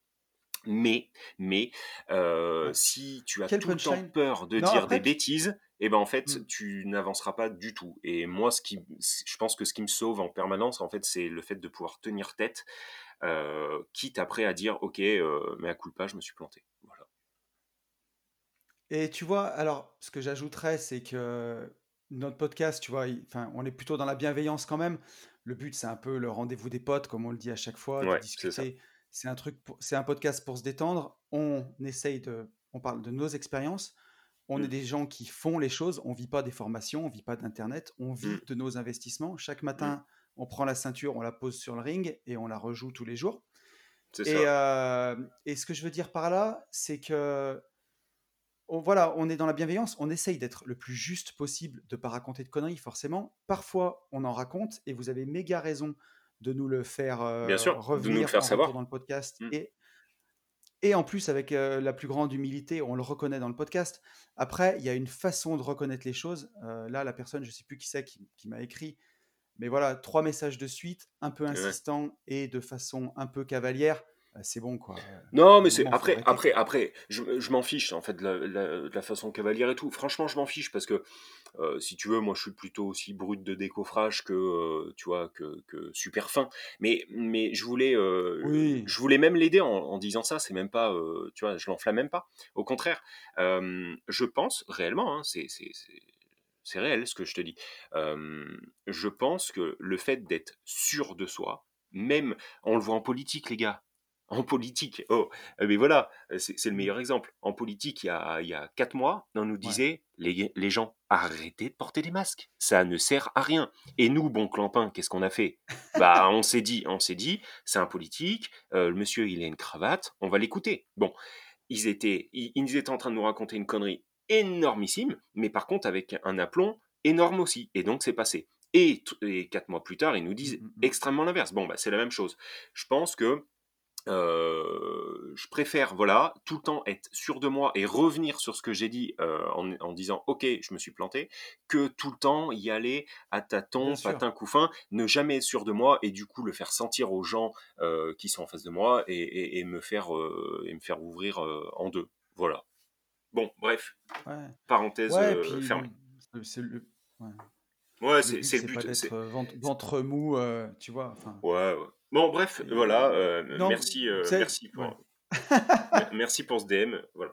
Mais, mais euh, si tu as Quel tout le temps peur de Non, dire après, des bêtises, et ben en fait, Mm. tu n'avanceras pas du tout. Et moi, ce qui, je pense que ce qui me sauve en permanence, en fait, c'est le fait de pouvoir tenir tête, euh, quitte après à dire, ok, euh, mais à coup pas, je me suis planté. Voilà. Et tu vois, alors, ce que j'ajouterais, c'est que notre podcast, tu vois, il- on est plutôt dans la bienveillance quand même. Le but, c'est un peu le rendez-vous des potes, comme on le dit à chaque fois, de Ouais, c'est ça. discuter. C'est un truc, c'est un podcast pour se détendre. On essaye de, on parle de nos expériences. On est Mm, des gens qui font les choses. On vit pas des formations, on vit pas d'internet. On vit mm, de nos investissements. Chaque mm. matin, on prend la ceinture, on la pose sur le ring et on la rejoue tous les jours. C'est Et, ça. euh, et ce que je veux dire par là, c'est que on, voilà, on est dans la bienveillance, on essaye d'être le plus juste possible, de ne pas raconter de conneries, forcément. Parfois, on en raconte, et vous avez méga raison de nous le faire Bien euh, sûr, de nous le revenir faire en savoir. dans le podcast. Mm. Et, et en plus, avec euh, la plus grande humilité, on le reconnaît dans le podcast. Après, il y a une façon de reconnaître les choses. Euh, là, la personne, je ne sais plus qui c'est qui, qui m'a écrit, mais voilà, trois messages de suite, un peu Ouais. insistant et de façon un peu cavalière. c'est bon, quoi. Non, mais c'est après, après, après, je, je m'en fiche en fait de la, la façon cavalière et tout. Franchement, je m'en fiche parce que euh, si tu veux, moi, je suis plutôt aussi brut de décoffrage que euh, tu vois que, que super fin. Mais mais je voulais euh, Oui, je voulais même l'aider en, en disant ça. C'est même pas tu vois, je l'enflamme même pas. Au contraire, je pense réellement, hein, c'est c'est c'est c'est réel ce que je te dis. Je pense que le fait d'être sûr de soi, même on le voit en politique, les gars. En politique, oh, euh, mais voilà, euh, c'est le meilleur exemple. En politique, il y a, il y a quatre mois, on nous ouais. disait, les, les gens, arrêtez de porter des masques, ça ne sert à rien. Et nous, bon clampin, qu'est-ce qu'on a fait? Bah, on s'est dit, on s'est dit, c'est un politique, euh, le monsieur, il a une cravate, on va l'écouter. Bon, ils étaient, ils, ils étaient en train de nous raconter une connerie énormissime, mais par contre avec un aplomb énorme aussi. Et donc c'est passé. Et, quatre mois plus tard, ils nous disent mm, mm. extrêmement l'inverse. Bon, bah, c'est la même chose. Je pense que euh, je préfère, voilà, tout le temps être sûr de moi et revenir sur ce que j'ai dit euh, en, en disant ok, je me suis planté, que tout le temps y aller à tâtons, patin coup fin, ne jamais être sûr de moi et du coup le faire sentir aux gens euh, qui sont en face de moi et, et- et me faire et me faire ouvrir en deux. Voilà. Bon, bref, Ouais. parenthèse Ouais, puis fermée. c'est le, ouais. C'est but, c'est pas d'être ventre, ventre mou, tu vois. Enfin, Ouais, ouais. Bon, bref, et- voilà. euh, non, merci, euh, merci pour, ouais. merci pour ce DM. Voilà.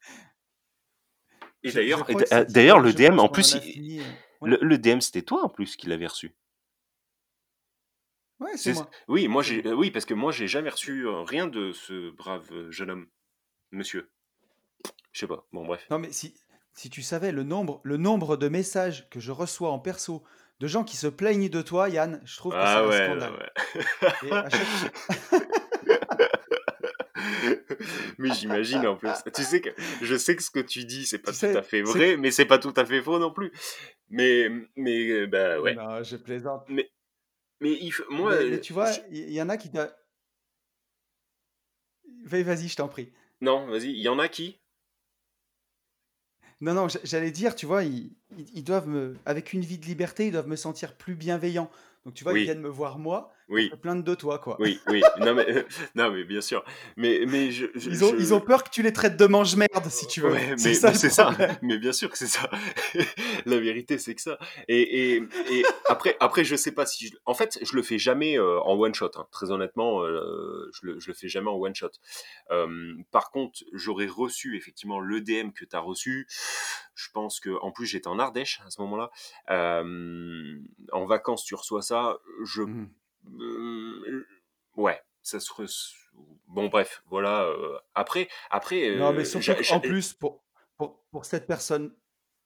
Et d'ailleurs, euh, d'ailleurs, le DM, en plus, il- euh, le, DM, c'était toi en plus qui l'avais reçu. ouais, c'est moi, Oui, moi j'ai, euh, oui, parce que moi j'ai jamais reçu euh, rien de ce brave euh, jeune homme, monsieur. Je sais pas. Bon, bref. Non, mais si, si tu savais le nombre, le nombre de messages que je reçois en perso de gens qui se plaignent de toi, Yann, je trouve que c'est Ah un ouais, scandale. ouais. Et à chaque- mais j'imagine en plus. Tu sais que je sais que ce que tu dis, c'est pas Tu tout sais, à fait c'est- vrai, mais c'est pas tout à fait faux non plus. Mais, mais euh, bah ouais. Non, je plaisante. Mais, mais il moi, mais, mais euh, tu vois, il y, en a qui... Vas-y, vas-y, je t'en prie. non, vas-y, il y en a qui Non, non, j'allais dire, tu vois, ils, doivent me... Avec une vie de liberté, ils doivent me sentir plus bienveillant. Donc, tu vois, ils viennent me voir moi, Oui, se plaindre de toi, quoi. oui, oui. Non mais, non mais bien sûr. Mais, mais je, je- Ils ont, je- ils ont peur que tu les traites de mange-merde, si tu veux. Ouais, c'est ça. Mais bien sûr que c'est ça. La vérité, c'est que ça. Et, et, et après, après, je sais pas si. En fait, je le fais jamais euh, en one shot. hein. Très honnêtement, euh, je, le, je le fais jamais en one shot. Euh, par contre, j'aurais reçu effectivement le DM que tu as reçu. Je pense que, en plus, j'étais en Ardèche à ce moment-là. En vacances, tu reçois ça. Je Mhm. Euh, ouais, ça se res- Bon, bref, voilà. euh, après, après, Non, mais euh, surtout j'a- plus, pour, pour, pour cette personne,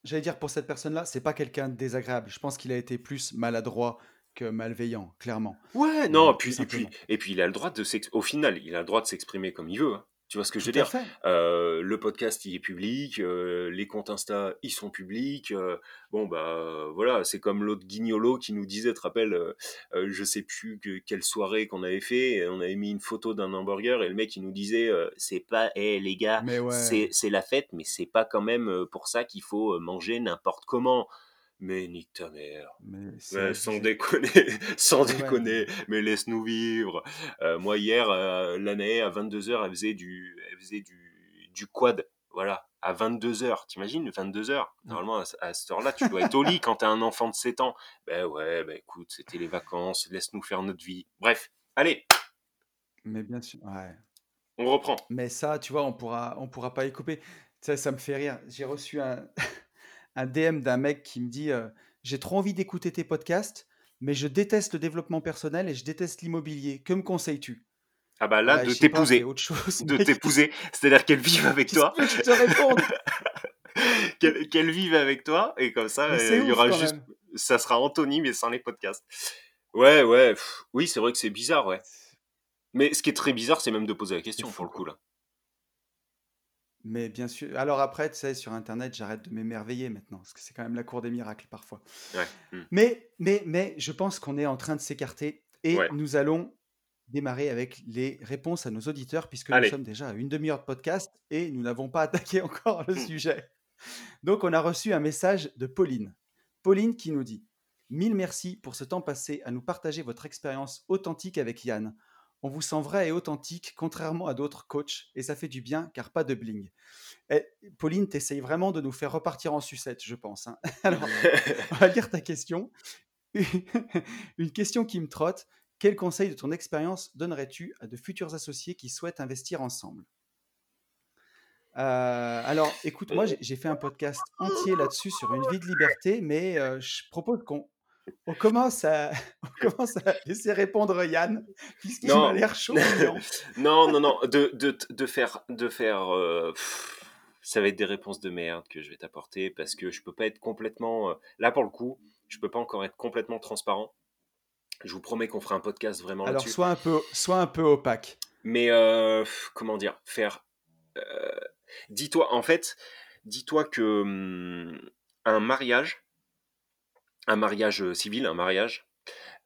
j'allais dire pour cette personne-là, c'est pas quelqu'un de désagréable. Je pense qu'il a été plus maladroit que malveillant, clairement. Ouais, Euh, non, tout puis, et puis, et puis, il a le droit de s'ex- Au final, il a le droit de s'exprimer comme il veut. hein. Tu vois ce que je veux dire? Euh, Le podcast, il est public. euh, les comptes Insta, ils sont publics. euh, bon, bah, voilà, c'est comme l'autre guignolo qui nous disait, tu te rappelles, euh, euh, je sais plus que, quelle soirée qu'on avait fait. et on avait mis une photo d'un hamburger et le mec, il nous disait, euh, c'est pas, hé les gars, ouais. c'est c'est la fête, mais c'est pas quand même pour ça qu'il faut manger n'importe comment. Mais nique ta mère. Mais sans déconner, sans Ouais. déconner, mais laisse-nous vivre. Euh, moi, hier, euh, l'année, à 22h, elle faisait du, elle faisait du, du quad. Voilà, à 22h. T'imagines, 22h Normalement, à cette heure-là, tu dois être au lit quand t'as un enfant de 7 ans. Ben ouais, ben écoute, c'était les vacances, laisse-nous faire notre vie. Bref, allez, Mais bien sûr. Ouais. on reprend. Mais ça, tu vois, on pourra, on pourra pas y couper. Ça, ça me fait rire. J'ai reçu un, un DM d'un mec qui me dit euh, J'ai trop envie d'écouter tes podcasts, mais je déteste le développement personnel et je déteste l'immobilier. Que me conseilles-tu? Ah bah là, de t'épouser. autre chose. De t'épouser, c'est-à-dire qu'elle vive avec toi. que je te réponde qu'elle vive avec toi et comme ça il y aura juste même. ça sera Anthony mais sans les podcasts ouais ouais pff, oui c'est vrai que c'est bizarre ouais mais ce qui est très bizarre c'est même de poser la question pour le coup là Mais bien sûr. Alors après, tu sais, sur Internet, j'arrête de m'émerveiller maintenant, parce que c'est quand même la cour des miracles parfois. ouais hmm. Mais, mais, mais, je pense qu'on est en train de s'écarter et ouais nous allons démarrer avec les réponses à nos auditeurs, puisque nous sommes déjà à une demi-heure de podcast et nous n'avons pas attaqué encore le Hmm. sujet. Donc, on a reçu un message de Pauline. Pauline qui nous dit Mille merci pour ce temps passé à nous partager votre expérience authentique avec Yann. On vous sent vrai et authentique, contrairement à d'autres coachs, et ça fait du bien car pas de bling. Eh, Pauline, t'essayes vraiment de nous faire repartir en sucette, je pense. hein. Alors, on va lire ta question. Une question qui me trotte. Quel conseil de ton expérience donnerais-tu à de futurs associés qui souhaitent investir ensemble? Euh, Alors, écoute, moi, j'ai j'ai fait un podcast entier là-dessus sur une vie de liberté, mais euh, je propose qu'on on commence, à, on commence à laisser répondre Yann, puisqu'il non l'air chaud non non non de, de, de faire de faire euh, pff, ça va être des réponses de merde que je vais t'apporter parce que je peux pas être complètement euh, là pour le coup je peux pas encore être complètement transparent je vous promets qu'on fera un podcast vraiment Alors, là-dessus sois un peu, sois un peu opaque. Mais euh, comment dire, faire. dis-toi, en fait, dis-toi que hum, un mariage, un mariage civil, un mariage,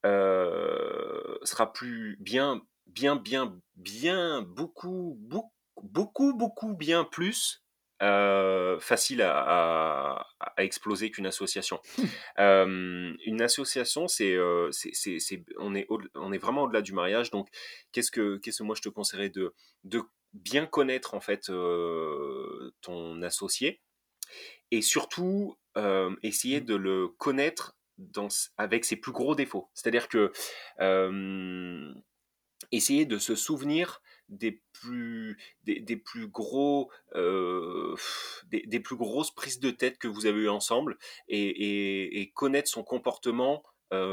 euh, sera plus bien, bien, bien, bien, beaucoup, beaucoup, beaucoup, beaucoup bien plus euh, facile à, à- à exploser qu'une association. Euh, une association, c'est, euh, c'est, c'est, c'est- on est, au- on est vraiment au-delà du mariage. Donc, qu'est-ce que, qu'est-ce que moi je te conseillerais de, de bien connaître en fait euh, ton associé? Et surtout euh, essayer Mm. de le connaître dans, avec ses plus gros défauts. C'est-à-dire que euh, essayer de se souvenir des plus, des, des plus gros, euh, des, des plus grosses prises de tête que vous avez eues ensemble et, et- et connaître son comportement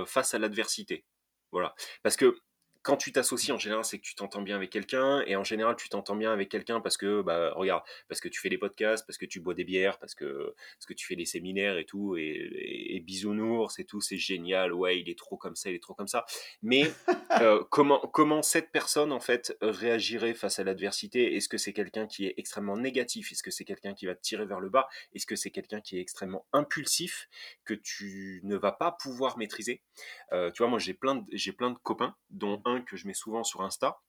face à l'adversité. Voilà. Parce que quand tu t'associes, en général, c'est que tu t'entends bien avec quelqu'un. Et en général, tu t'entends bien avec quelqu'un parce que, bah, regarde, parce que tu fais des podcasts, parce que tu bois des bières, parce que, parce que tu fais des séminaires et tout. Et, bisounours et tout, c'est génial. Ouais, il est trop comme ça, il est trop comme ça. Mais euh, comment, comment cette personne, en fait, réagirait face à l'adversité? Est-ce que c'est quelqu'un qui est extrêmement négatif? Est-ce que c'est quelqu'un qui va te tirer vers le bas? Est-ce que c'est quelqu'un qui est extrêmement impulsif que tu ne vas pas pouvoir maîtriser? Euh, Tu vois, moi, j'ai plein, j'ai plein de copains, dont un que je mets souvent sur Insta,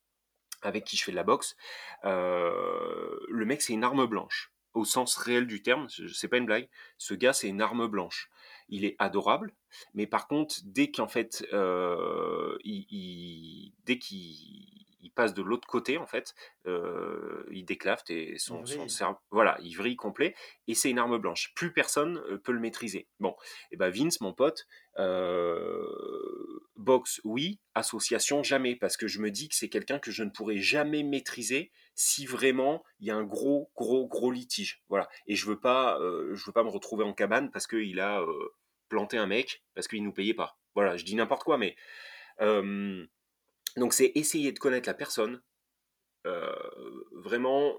avec qui je fais de la boxe. Euh, le mec, c'est une arme blanche, au sens réel du terme, c'est pas une blague. Ce gars, c'est une arme blanche. Il est adorable, mais par contre, dès qu'en fait, euh, il, dès qu'il passe de l'autre côté, en fait, euh, il déclave et son, cerveau, voilà, il vrille complet, et c'est une arme blanche. Plus personne euh, peut le maîtriser. Bon, et ben Vince, mon pote, euh, boxe, oui, association, jamais, parce que je me dis que c'est quelqu'un que je ne pourrais jamais maîtriser si vraiment il y a un gros, gros, gros litige. Voilà, et je veux pas, je veux pas me retrouver en cabane parce qu'il a planté un mec parce qu'il nous payait pas. Voilà, je dis n'importe quoi, mais donc c'est essayer de connaître la personne, euh, vraiment,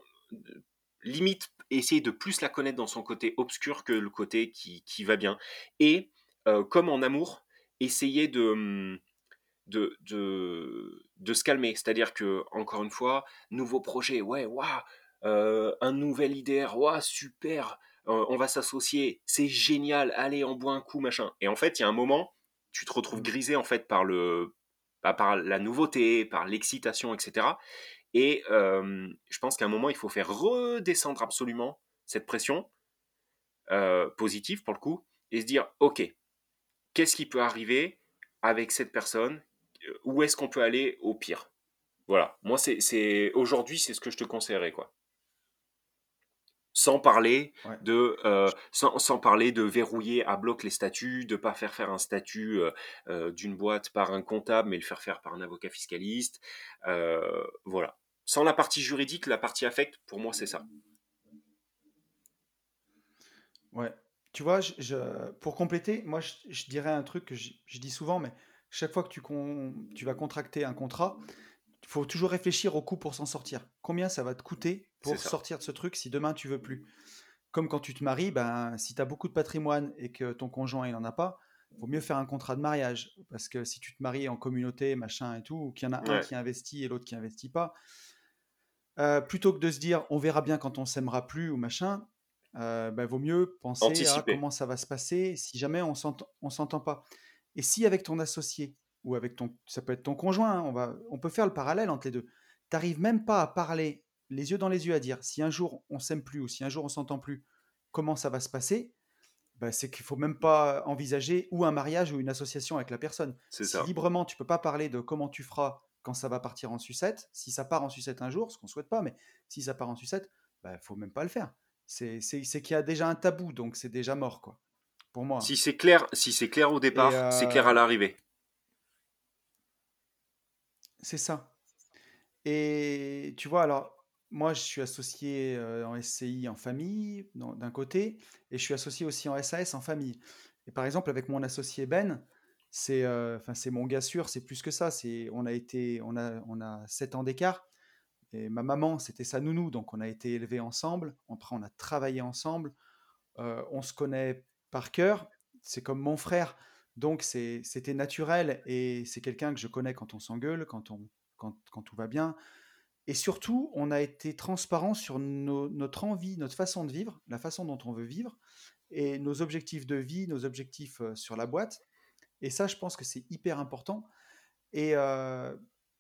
limite, essayer de plus la connaître dans son côté obscur que le côté qui, qui va bien. Et euh, comme en amour, essayer de, de, de, de se calmer. C'est-à-dire que, encore une fois, nouveau projet, ouais, waouh, euh, un nouvel idéal, waouh, super, on va s'associer, c'est génial, allez, on boit un coup, machin. Et en fait, il y a un moment, tu te retrouves mmh. grisé en fait par le par la nouveauté, par l'excitation, etc. Et je pense qu'à un moment, il faut faire redescendre absolument cette pression positive pour le coup et se dire, OK, qu'est-ce qui peut arriver avec cette personne? Où est-ce qu'on peut aller au pire? Voilà, moi, c'est aujourd'hui, c'est ce que je te conseillerais. quoi sans parler de euh, sans, sans, parler de verrouiller à bloc les statuts, de pas faire faire un statut euh, euh, d'une boîte par un comptable, mais le faire faire par un avocat fiscaliste. voilà. Sans la partie juridique, la partie affecte, pour moi, c'est ça. Ouais. Tu vois, je, pour compléter, moi, je, dirais un truc que je, dis souvent, mais chaque fois que tu, tu vas contracter un contrat, il faut toujours réfléchir au coût pour s'en sortir. Combien ça va te coûter pour sortir de ce truc si demain tu veux plus? Comme quand tu te maries, ben, si tu as beaucoup de patrimoine et que ton conjoint il n'en a pas, il vaut mieux faire un contrat de mariage. Parce que si tu te maries en communauté, machin et tout, ou qu'il y en a un qui investit et l'autre qui investit pas, euh, plutôt que de se dire on verra bien quand on s'aimera plus ou machin, euh, ben, vaut mieux penser à comment ça va se passer si jamais on ne s'entend pas. Et si avec ton associé, ou avec ton, ça peut être ton conjoint, hein, on, va, on peut faire le parallèle entre les deux. Tu n'arrives même pas à parler les yeux dans les yeux à dire si un jour on s'aime plus ou si un jour on s'entend plus, comment ça va se passer? Bah, C'est qu'il faut même pas envisager ou un mariage ou une association avec la personne. Si ça. librement tu peux pas parler de comment tu feras quand ça va partir en sucette, si ça part en sucette un jour, ce qu'on souhaite pas, mais si ça part en sucette, il bah, faut même pas le faire. C'est qu'il y a déjà un tabou, donc c'est déjà mort, quoi. Pour moi. Si c'est clair, si c'est clair au départ, c'est clair à euh, l'arrivée. C'est ça. Et tu vois, alors, moi, je suis associé en SCI en famille, d'un côté, et je suis associé aussi en SAS en famille. Et par exemple, avec mon associé Ben, c'est c'est mon gars sûr, c'est plus que ça. On a été, on a, on a 7 ans d'écart. Et ma maman, c'était sa nounou, donc on a été élevés ensemble. Après, on a travaillé ensemble. on se connaît par cœur. C'est comme mon frère. Donc c'était naturel et c'est quelqu'un que je connais quand on s'engueule, quand, on, quand, quand, tout va bien. Et surtout, on a été transparent sur notre envie, notre façon de vivre, la façon dont on veut vivre, et nos objectifs de vie, nos objectifs sur la boîte. Et ça, je pense que c'est hyper important. Et,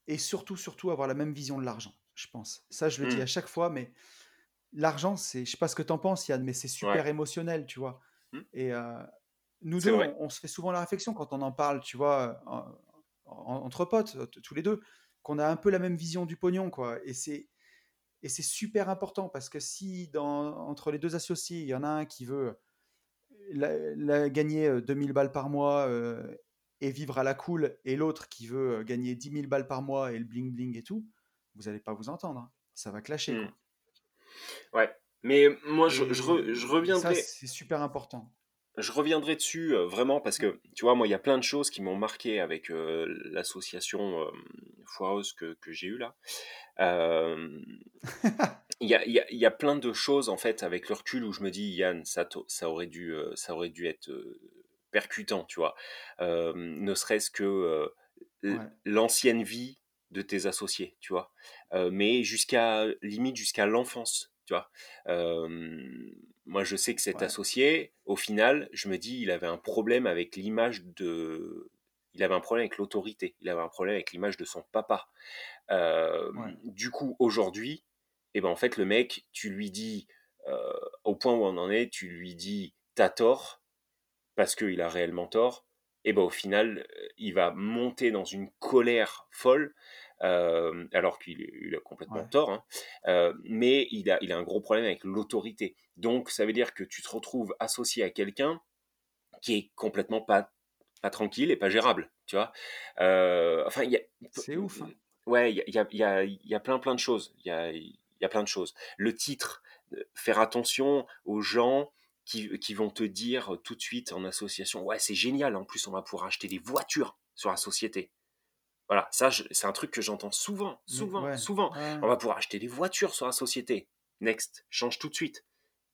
et surtout, surtout, avoir la même vision de l'argent, je pense. Ça, je le dis mmh. à chaque fois, mais l'argent, c'est, je sais pas ce que tu en penses, Yann, mais c'est super émotionnel, tu vois. Mmh. Et, nous deux, on, se fait souvent la réflexion quand on en parle, tu vois, entre potes, tous les deux, qu'on a un peu la même vision du pognon, quoi. Et c'est et c'est super important parce que si dans, entre les deux associés, il y en a un qui veut la, gagner 2000 balles par mois et vivre à la cool, et l'autre qui veut gagner 10 000 balles par mois et le bling bling et tout, vous n'allez pas vous entendre. Hein. Ça va clasher. Mmh. Ouais. Mais moi, je, je, je reviendrai. C'est super important. Je reviendrai dessus euh, vraiment parce que, tu vois, moi, il y a plein de choses qui m'ont marqué avec euh, l'association euh, foireuse que, que j'ai eue là. Il y, a, y a- y a plein de choses, en fait, avec le recul où je me dis, Yann, ça, ça, aurait, dû, ça aurait dû être percutant, tu vois. Ne serait-ce que Ouais. l'ancienne vie de tes associés, tu vois. Mais jusqu'à, limite, jusqu'à l'enfance, tu vois. Moi, je sais que cet Ouais. associé, au final, je me dis, il avait un problème avec l'image de... Il avait un problème avec l'autorité, il avait un problème avec l'image de son papa. Euh, Ouais. Du coup, aujourd'hui, eh ben, en fait, le mec, tu lui dis, euh, au point où on en est, tu lui dis, t'as tort, parce qu'il a réellement tort, et ben au final, il va monter dans une colère folle, euh, alors qu'il il a complètement Ouais. tort, hein, euh, mais il a, il a un gros problème avec l'autorité. Donc, ça veut dire que tu te retrouves associé à quelqu'un qui est complètement pas, pas tranquille et pas gérable, tu vois. Euh, enfin, C'est ouf. hein. Ouais, il y a, y, a, y, a, plein plein de choses. Il y a, y a plein de choses. Le titre, faire attention aux gens qui, qui vont te dire tout de suite en association, ouais, c'est génial, en plus on va pouvoir acheter des voitures sur la société. Voilà, ça c'est un truc que j'entends souvent, souvent, ouais. souvent. Ouais. On va pouvoir acheter des voitures sur la société. Next, change tout de suite.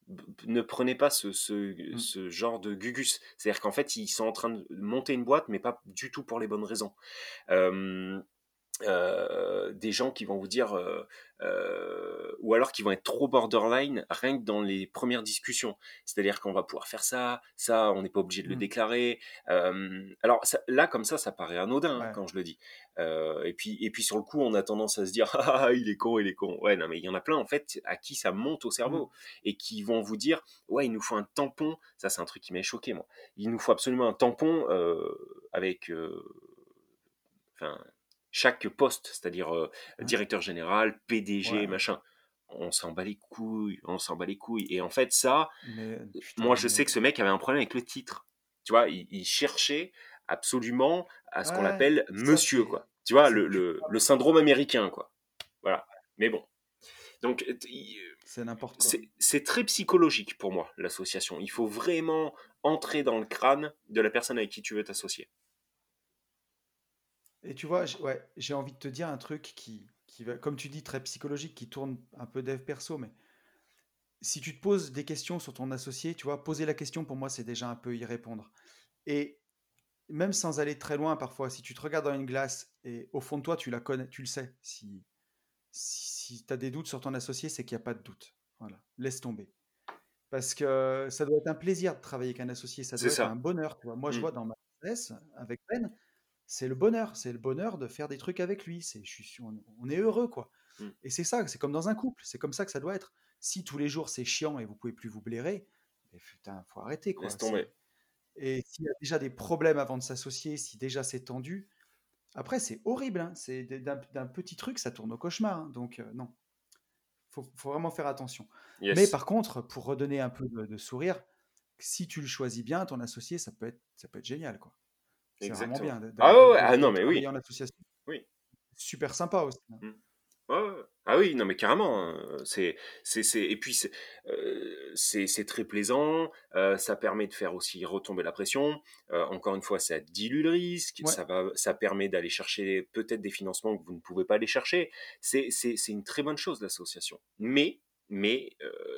B- ne prenez pas ce, ce, Mm. ce genre de gugus. C'est-à-dire qu'en fait, ils sont en train de monter une boîte, mais pas du tout pour les bonnes raisons. Euh, euh, des gens qui vont vous dire, euh, euh, ou alors qui vont être trop borderline rien que dans les premières discussions. C'est-à-dire qu'on va pouvoir faire ça, ça, on n'est pas obligé de le Mm. déclarer. Alors ça- là, comme ça, ça paraît anodin hein, quand je le dis. Et puis, et puis sur le coup, on a tendance à se dire, ah, il est con, il est con. Ouais, non, mais il y en a plein en fait à qui ça monte au cerveau et qui vont vous dire, ouais, il nous faut un tampon. Ça, c'est un truc qui m'a choqué moi. Il nous faut absolument un tampon avec, enfin chaque poste, c'est-à-dire euh, Ouais. directeur général, PDG, Ouais. machin. On s'en bat les couilles, on s'en bat les couilles. Et en fait, ça, Mais putain, moi je mais- sais que ce mec avait un problème avec le titre. Tu vois, il, il cherchait absolument à ce qu'on appelle monsieur, quoi. Tu vois, le, le, le syndrome américain, quoi. Voilà. Mais bon. Donc, t- il- C'est n'importe quoi. c'est c'est très psychologique pour moi, l'association. Il faut vraiment entrer dans le crâne de la personne avec qui tu veux t'associer. Et tu vois, ouais, j'ai envie de te dire un truc qui, qui va, comme tu dis, très psychologique, qui tourne un peu dev perso, mais si tu te poses des questions sur ton associé, tu vois, poser la question pour moi, c'est déjà un peu y répondre. Et même sans aller très loin, parfois, si tu te regardes dans une glace et au fond de toi, tu la connais, tu le sais. Si, si, tu as des doutes sur ton associé, c'est qu'il n'y a pas de doute. Voilà, laisse tomber. Parce que ça doit être un plaisir de travailler avec un associé, ça doit être ça. un bonheur. Tu vois. Moi, je Mm. vois dans ma business avec Ben, c'est le bonheur, c'est le bonheur de faire des trucs avec lui. C'est, je suis, sûr- on, on est heureux, quoi. Mm. Et c'est ça, c'est comme dans un couple, c'est comme ça que ça doit être. Si tous les jours c'est chiant et vous pouvez plus vous blairer, mais putain, faut arrêter, quoi. Laisse tomber. C'est- Et s'il y a déjà des problèmes avant de s'associer, si déjà c'est tendu, après c'est horrible. hein. C'est d'un d'un petit truc, ça tourne au cauchemar. hein. Donc euh, non, faut, faut vraiment faire attention. Yes. Mais par contre, pour redonner un peu de, de sourire, si tu le choisis bien, ton associé, ça peut être, ça peut être génial, quoi. C'est vraiment Exactement. bien. Ah ouais, ah non, mais oui. en association. Oui. Super sympa aussi. hein. Ouais. Ah oui, non mais carrément. hein. C'est, c'est, c'est, et puis c'est, euh, c'est, très plaisant. euh, ça permet de faire aussi retomber la pression. Euh, encore une fois, ça dilue le risque. Ouais. Ça va, ça permet d'aller chercher peut-être des financements que vous ne pouvez pas aller chercher. C'est, c'est, c'est une très bonne chose l'association. Mais, mais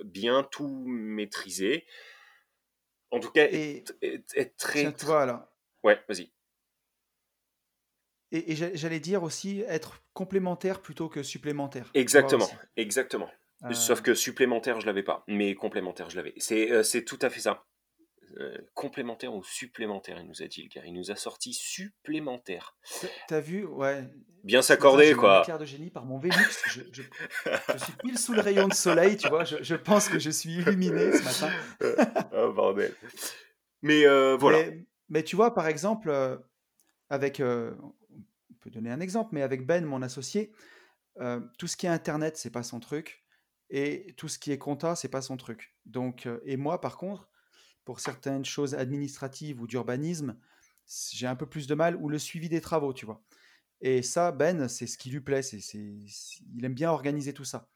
bien tout maîtriser. En tout cas, Et être, être très. tiens, vois, alors, Ouais, vas-y. et, et j'a- j'allais dire aussi être complémentaire plutôt que supplémentaire. Exactement, exactement. Euh, Sauf que supplémentaire, je l'avais pas, mais complémentaire, je l'avais. C'est euh, tout à fait ça. Euh, complémentaire ou supplémentaire, il nous a dit le gars. Il nous a sorti supplémentaire. t'as- vu, ouais. Bien s'accorder, quoi. éclair de génie par mon Vénus. Je, je- je suis pile sous le rayon de soleil, tu vois. Je, je pense que je suis illuminé ce matin. oh bordel. Mais euh, voilà. Mais, mais tu vois, par exemple, euh, avec, euh, on peut donner un exemple, mais avec Ben, mon associé, euh, tout ce qui est Internet, c'est pas son truc, et tout ce qui est compta, c'est pas son truc. Donc, et moi, par contre, pour certaines choses administratives ou d'urbanisme, j'ai un peu plus de mal, ou le suivi des travaux, tu vois. Et ça, Ben, c'est ce qui lui plaît, c'est, il aime bien organiser tout ça.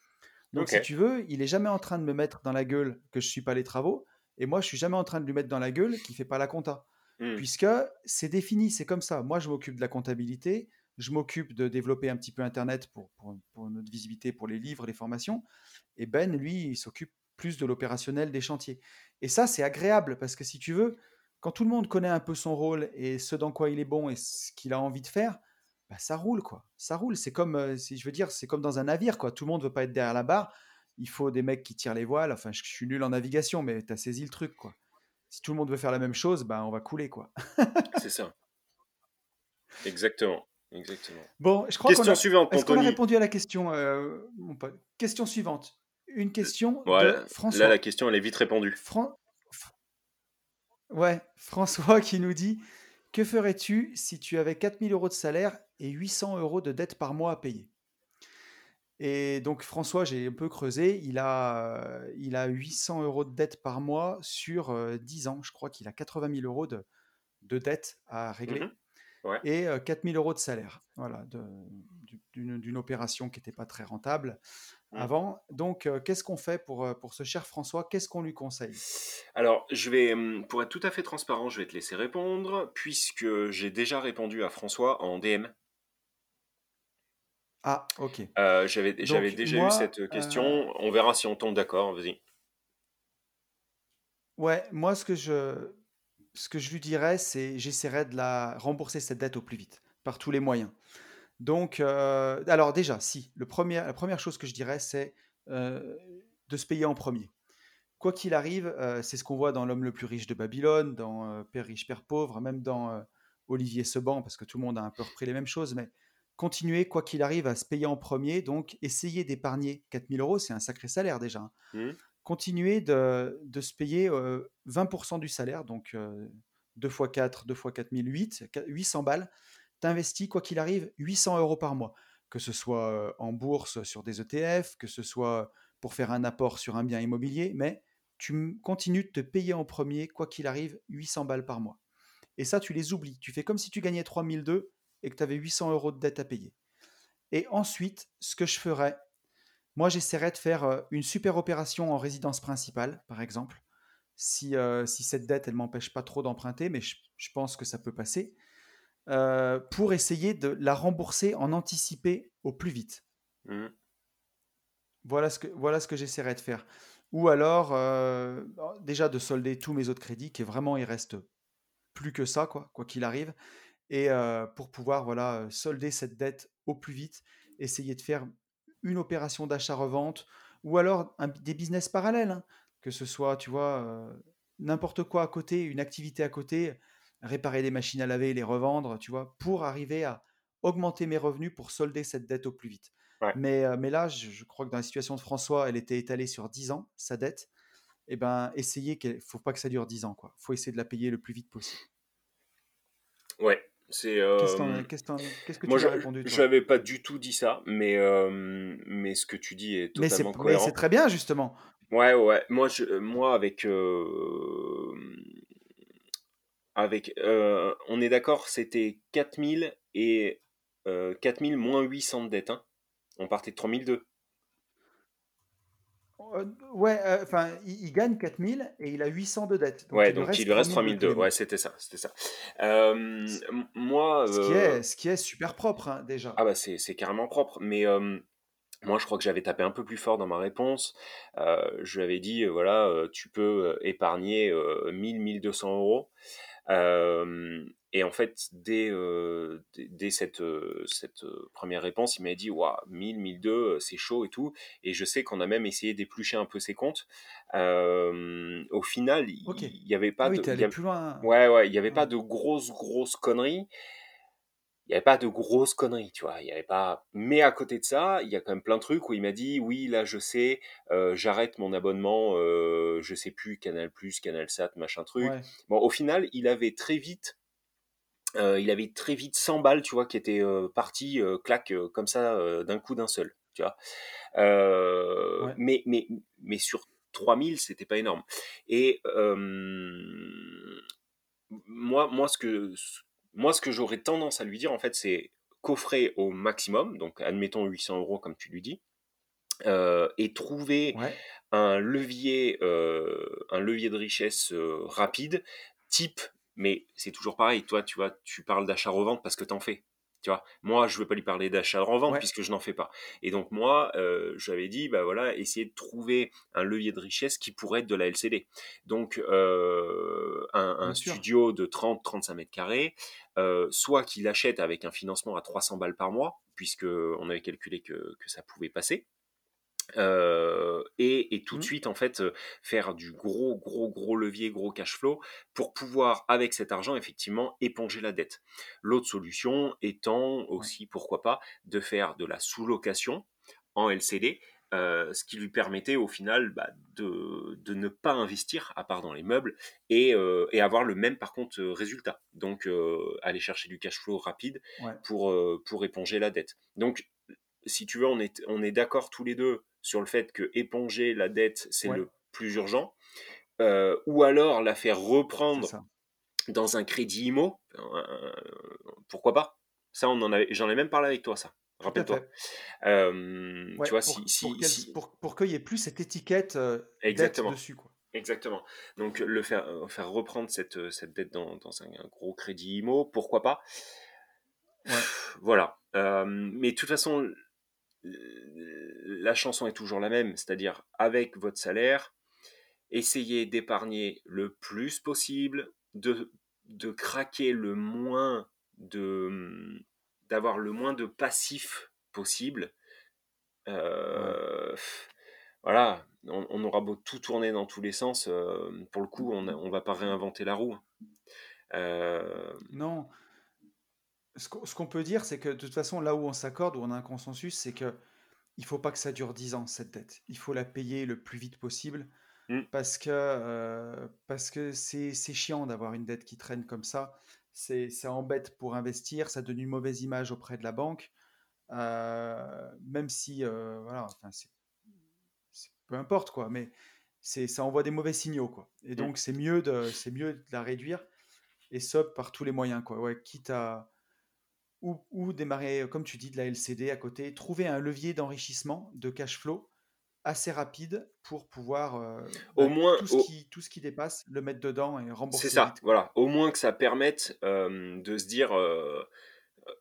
Donc, si tu veux, il est jamais en train de me mettre dans la gueule que je suis pas les travaux, Et moi, je suis jamais en train de lui mettre dans la gueule qu'il fait pas la compta. Hmm. Puisque c'est défini, c'est comme ça. Moi, je m'occupe de la comptabilité, je m'occupe de développer un petit peu Internet pour, notre visibilité, pour les livres, les formations. Et Ben, lui, il s'occupe plus de l'opérationnel des chantiers. Et ça, c'est agréable parce que si tu veux, quand tout le monde connaît un peu son rôle et ce dans quoi il est bon et ce qu'il a envie de faire, bah, ça roule quoi. Ça roule. C'est comme, euh, si je veux dire, c'est comme dans un navire quoi. Tout le monde veut pas être derrière la barre. Il faut des mecs qui tirent les voiles. Enfin, je, je suis nul en navigation, mais tu as saisi le truc quoi. Si tout le monde veut faire la même chose, bah, on va couler quoi. C'est ça. Exactement. Exactement. Bon, je crois qu'on Question a, suivante, est-ce qu'on a répondu à la question, euh, mon pote? Question suivante. Une question de François. Là, la question, elle est vite répondue. Fran- Ouais, François qui nous dit Que ferais-tu si tu avais 4000 euros de salaire et 800 euros de dette par mois à payer? Et donc, François, j'ai un peu creusé. Il a, euh, il a 800 euros de dette par mois sur euh, 10 ans. Je crois qu'il a 80 000 euros de, de dette à régler Mhm. Ouais. et euh, 4000 euros de salaire. Voilà, d'une opération qui n'était pas très rentable Mhm. avant. Donc, euh, qu'est-ce qu'on fait pour, euh, pour ce cher François? Qu'est-ce qu'on lui conseille? Alors, je vais, hum, pour être tout à fait transparent, je vais te laisser répondre, puisque j'ai déjà répondu à François en DM. Ah, ok. Euh, j'avais, j'avais Donc, déjà moi, eu cette question. euh, On verra si on tombe d'accord. Vas-y. Ouais, moi, ce que je, ce que je lui dirais, c'est j'essaierai de la rembourser cette dette au plus vite, par tous les moyens. Donc, euh, alors déjà, si, le premier, la première chose que je dirais, c'est euh, de se payer en premier. Quoi qu'il arrive, euh, c'est ce qu'on voit dans L'homme le plus riche de Babylone, dans euh, Père riche, Père pauvre, même dans euh, Olivier Seban, parce que tout le monde a un peu repris les mêmes choses, mais continuer, quoi qu'il arrive, à se payer en premier, donc essayer d'épargner 4000 euros, c'est un sacré salaire déjà. hein Hum, continuer de, de se payer euh, 20% du salaire, donc euh, 2 x 4, 2 x 4000, 8, 800 balles. Tu investis, quoi qu'il arrive, 800 euros par mois, que ce soit euh, en bourse sur des ETF, que ce soit pour faire un apport sur un bien immobilier, mais tu continues de te payer en premier, quoi qu'il arrive, 800 balles par mois. Et ça, tu les oublies. Tu fais comme si tu gagnais 3002 et que tu avais 800 euros de dette à payer. Et ensuite, ce que je ferais, moi, j'essaierais de faire euh, une super opération en résidence principale, par exemple, si, euh, si cette dette, elle m'empêche pas trop d'emprunter, mais je, je pense que ça peut passer, euh, pour essayer de la rembourser en anticipé au plus vite. hum. Voilà ce que, voilà ce que j'essaierais de faire. Ou alors, euh, déjà de solder tous mes autres crédits, qui est vraiment, il reste plus que ça, quoi quoi qu'il arrive. Et euh, pour pouvoir voilà, solder cette dette au plus vite, essayer de faire une opération d'achat-revente ou alors un- des business parallèles, hein, que ce soit, tu vois, euh, n'importe quoi à côté, une activité à côté, réparer des machines à laver, les revendre, tu vois, pour arriver à augmenter mes revenus pour solder cette dette au plus vite. Ouais. Mais, euh, mais là, je, je crois que dans la situation de François, elle était étalée sur 10 ans, sa dette. Eh ben, essayez qu'il faut pas que ça dure 10 ans, quoi. faut essayer de la payer le plus vite possible. Ouais. C'est. Qu'est-ce, euh, que Moi, tu je as répondu, toi? n'avais pas du tout dit ça, mais, euh, mais ce que tu dis est Mais c'est, totalement mais c'est très bien, justement. Ouais, ouais. Moi, je, moi avec. euh, avec euh, on est d'accord, c'était 4000 et euh, 4000 moins 800 de dette. Hein. On partait de 3002. Euh, ouais, euh, enfin, il, il gagne 4000 et il a 800 de dette. Donc Ouais, il donc reste il lui reste 3002 tous 3002. les mois. Ouais, c'était ça, c'était ça. Euh, moi, ce qui euh, est, ce qui est super propre, hein, déjà. ah bah c'est carrément propre, mais euh, moi je crois que j'avais tapé un peu plus fort dans ma réponse. Euh, je lui avais dit, euh, voilà, euh, tu peux euh, épargner euh, 1000, 1200 euros. Et en fait, dès, euh, dès, dès cette, euh, cette euh, première réponse, il m'a dit Waouh, 1000, 1002, euh, c'est chaud et tout. Et je sais qu'on a même essayé d'éplucher un peu ses comptes. Euh, au final, il Ok. n'y avait Ah pas oui, de. allé plus loin. Ouais, ouais, il n'y avait pas de grosses, grosses conneries. Il n'y avait pas de grosses conneries, tu vois. Il y avait pas. Mais à côté de ça, il y a quand même plein de trucs où il m'a dit oui, là, je sais, euh, j'arrête mon abonnement, je sais plus, Canal+, Canal Sat, machin truc. Ouais. Bon, au final, il avait très vite, euh, il avait très vite 100 balles, tu vois, qui étaient euh, parties, euh, clac, euh, comme ça, d'un coup d'un seul, tu vois. Ouais. mais, mais, mais sur 3000, c'était pas énorme. Et euh, moi, moi, ce que, moi, ce que j'aurais tendance à lui dire, en fait, c'est coffrer au maximum, donc admettons 800 euros comme tu lui dis, et trouver Ouais. un levier, un levier de richesse rapide, type, mais c'est toujours pareil, toi, tu vois, tu parles d'achat-revente parce que t'en fais. Tu vois, moi, je veux pas lui parler d'achat-revente Ouais. puisque je n'en fais pas. Et donc, moi, euh, j'avais dit, bah voilà, essayer de trouver un levier de richesse qui pourrait être de la LCD. Donc, euh, un, studio de 30-35 mètres carrés, euh, soit qu'il achète avec un financement à 300 balles par mois, puisque on avait calculé que, que ça pouvait passer. Euh, et, et tout de Mmh. suite en fait euh, faire du gros gros gros levier gros cash flow pour pouvoir avec cet argent effectivement éponger la dette l'autre solution étant Ouais. aussi pourquoi pas de faire de la sous-location en LCD euh, ce qui lui permettait au final bah, de, de ne pas investir à part dans les meubles et, euh, et avoir le même par contre résultat donc euh, aller chercher du cash flow rapide Ouais. pour, pour éponger la dette donc si tu veux, on est, on est d'accord tous les deux sur le fait que éponger la dette, c'est Ouais. le plus urgent, euh, ou alors la faire reprendre dans un crédit IMO, euh, pourquoi pas? Ça, on en avait, j'en ai même parlé avec toi, ça. Rappelle-toi. Euh, Ouais, tu vois, pour, si, pour si, qu'elle- si- pour, pour qu'il n'y ait plus cette étiquette euh, dette Exactement. dessus. Quoi. Exactement. Donc le faire, faire reprendre cette, cette dette dans, dans un, un gros crédit IMO, pourquoi pas? Ouais. Voilà. Mais de toute façon, la chanson est toujours la même, c'est-à-dire avec votre salaire, essayez d'épargner le plus possible, de, de craquer le moins, de d'avoir le moins de passifs possible. Euh, Voilà, on, on aura beau tout tourner dans tous les sens, euh, pour le coup, on ne va pas réinventer la roue. Euh, Non. Ce qu'on peut dire, c'est que de toute façon, là où on s'accorde, où on a un consensus, c'est que il faut pas que ça dure 10 ans, cette dette. Il faut la payer le plus vite possible Mm. parce que euh, parce que c'est c'est chiant d'avoir une dette qui traîne comme ça. C'est ça embête pour investir, ça donne une mauvaise image auprès de la banque. Euh, même si euh, voilà, enfin c'est peu importe quoi, mais c'est ça envoie des mauvais signaux quoi. Et Mm. donc c'est mieux de c'est mieux de la réduire et ça par tous les moyens quoi. Ouais, quitte à ou, ou démarrer, comme tu dis, de la LCD à côté, trouver un levier d'enrichissement, de cash flow assez rapide pour pouvoir euh, au bah, moins, tout, ce au- qui, tout ce qui dépasse, le mettre dedans et rembourser c'est ça, vite. voilà. Au moins que ça permette euh, de se dire euh,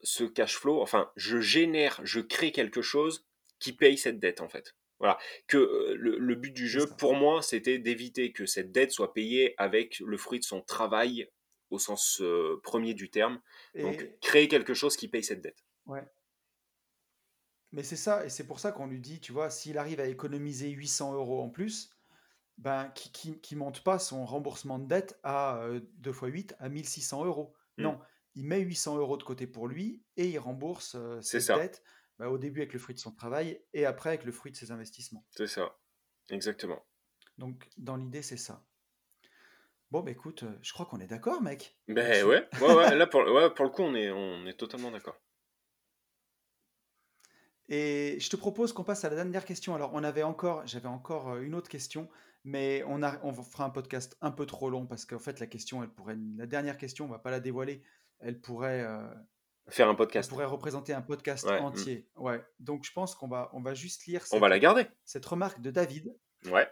ce cash flow, enfin, je génère, je crée quelque chose qui paye cette dette en fait. Voilà. Que euh, le, le but du jeu, pour moi, c'était d'éviter que cette dette soit payée avec le fruit de son travail au sens euh, premier du terme. Donc, créer quelque chose qui paye cette dette. ouais. Mais c'est ça, et c'est pour ça qu'on lui dit, tu vois, s'il arrive à économiser 800 euros en plus, ben, qui, qui, qui monte pas son remboursement de dette à euh, 2 x 8 à 1600 euros. Mm. Non, il met 800 euros de côté pour lui et il rembourse euh, C'est cette ça. dette ben, au début avec le fruit de son travail et après avec le fruit de ses investissements. C'est ça. Exactement. Donc, dans l'idée, c'est ça. Bon, bah écoute, euh, je crois qu'on est d'accord, mec. Ben ouais, ouais, ouais, là pour, ouais, pour le coup, on est, on est totalement d'accord. Et je te propose qu'on passe à la dernière question. Alors, on avait encore, j'avais encore euh, une autre question, mais on, a, on fera un podcast un peu trop long parce qu'en fait, la question, elle pourrait, la dernière question, on va pas la dévoiler, elle pourrait, euh, Faire un elle podcast. pourrait représenter un podcast Ouais, mm. entier. Ouais. Donc, je pense qu'on va, on va juste lire On va la garder. cette remarque de David. Ouais.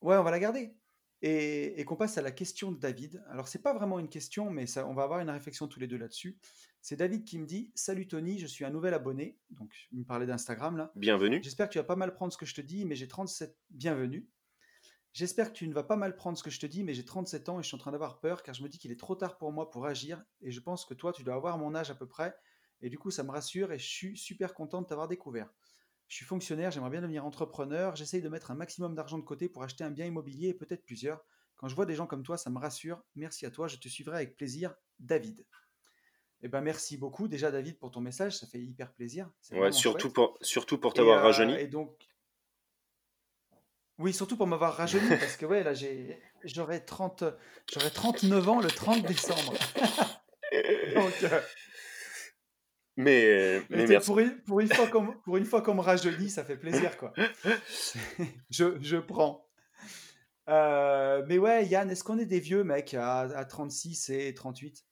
Ouais, on va la garder. Et, et qu'on passe à la question de David. Alors, c'est pas vraiment une question, mais ça, on va avoir une réflexion tous les deux là-dessus. C'est David qui me dit Salut Tony, je suis un nouvel abonné. Donc, il me parlait d'Instagram là. Bienvenue. J'espère que tu vas pas mal prendre ce que je te dis, mais j'ai 37. Bienvenue. J'espère que tu ne vas pas mal prendre ce que je te dis, mais j'ai 37 ans et je suis en train d'avoir peur car je me dis qu'il est trop tard pour moi pour agir et je pense que toi, tu dois avoir mon âge à peu près. Et du coup, ça me rassure et je suis super content de t'avoir découvert. Je suis fonctionnaire, j'aimerais bien devenir entrepreneur, j'essaye de mettre un maximum d'argent de côté pour acheter un bien immobilier et peut-être plusieurs. Quand je vois des gens comme toi, ça me rassure. Merci à toi, je te suivrai avec plaisir. David. Eh ben merci beaucoup déjà David pour ton message, ça fait hyper plaisir. Ouais, surtout chouette. pour, surtout pour t'avoir euh, rajeuni. et donc, oui, surtout pour m'avoir rajeuni, parce que ouais, là, j'ai, j'aurai 30, j'aurai 39 ans le 30 décembre. Donc, euh, Mais, merci. pour, une, pour, une fois qu'on, pour une fois qu'on me rajeunit, ça fait plaisir, quoi. je, je prends. Euh, mais ouais, Yann, est-ce qu'on est des vieux, mec, à, à 36 et 38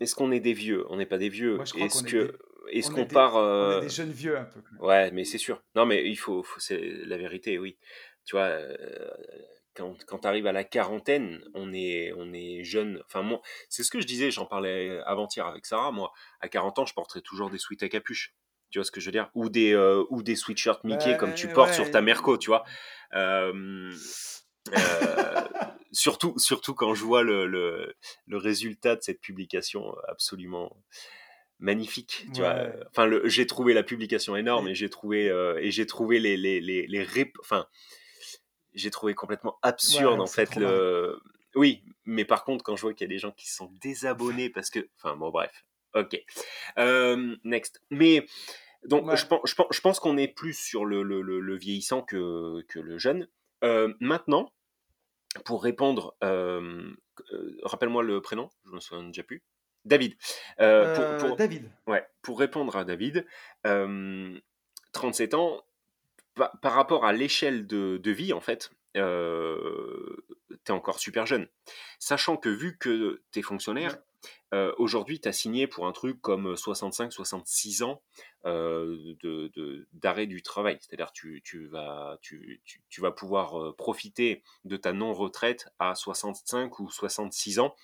Est-ce qu'on est des vieux? On n'est pas des vieux. Est-ce qu'on est que qu'on est des, part. on est euh, des jeunes vieux un peu. Ouais, mais c'est sûr. Non, mais il faut, faut- c'est la vérité, oui. Tu vois, euh, quand, quand tu arrives à la quarantaine, on est, on est jeune. Enfin, moi, c'est ce que je disais, j'en parlais avant-hier avec Sarah. Moi, à 40 ans, je porterai toujours des sweats à capuche. Tu vois ce que je veux dire? Ou des, euh, ou des sweatshirts Mickey comme tu portes sur ta. Merco, tu vois. Euh, euh, surtout, surtout quand je vois le, le, le résultat de cette publication absolument magnifique. Tu vois. Enfin, j'ai trouvé la publication énorme Et- et j'ai trouvé, euh, et j'ai trouvé les, les, les, les rép- Enfin, j'ai trouvé complètement absurde Ouais, en fait le. Oui, mais par contre, quand je vois qu'il y a des gens qui se sont désabonnés parce que. Enfin, bon, bref. Ok. Euh, next. Mais. Donc, Ouais. je pense, je pense, je pense qu'on est plus sur le, le, le, le vieillissant que, que le jeune. Euh, maintenant, pour répondre, euh, rappelle-moi le prénom, je me souviens déjà plus. David. Pour, pour, David. ouais, pour répondre à David, euh, 37 ans, pa- par rapport à l'échelle de, de vie, en fait, euh, tu es encore super jeune. Sachant que vu que tu es fonctionnaire, euh, aujourd'hui, tu as signé pour un truc comme 65-66 ans euh, de- de- d'arrêt du travail. C'est-à-dire tu, tu, vas, tu, tu, vas pouvoir euh, profiter de ta non-retraite à 65 ou 66 ans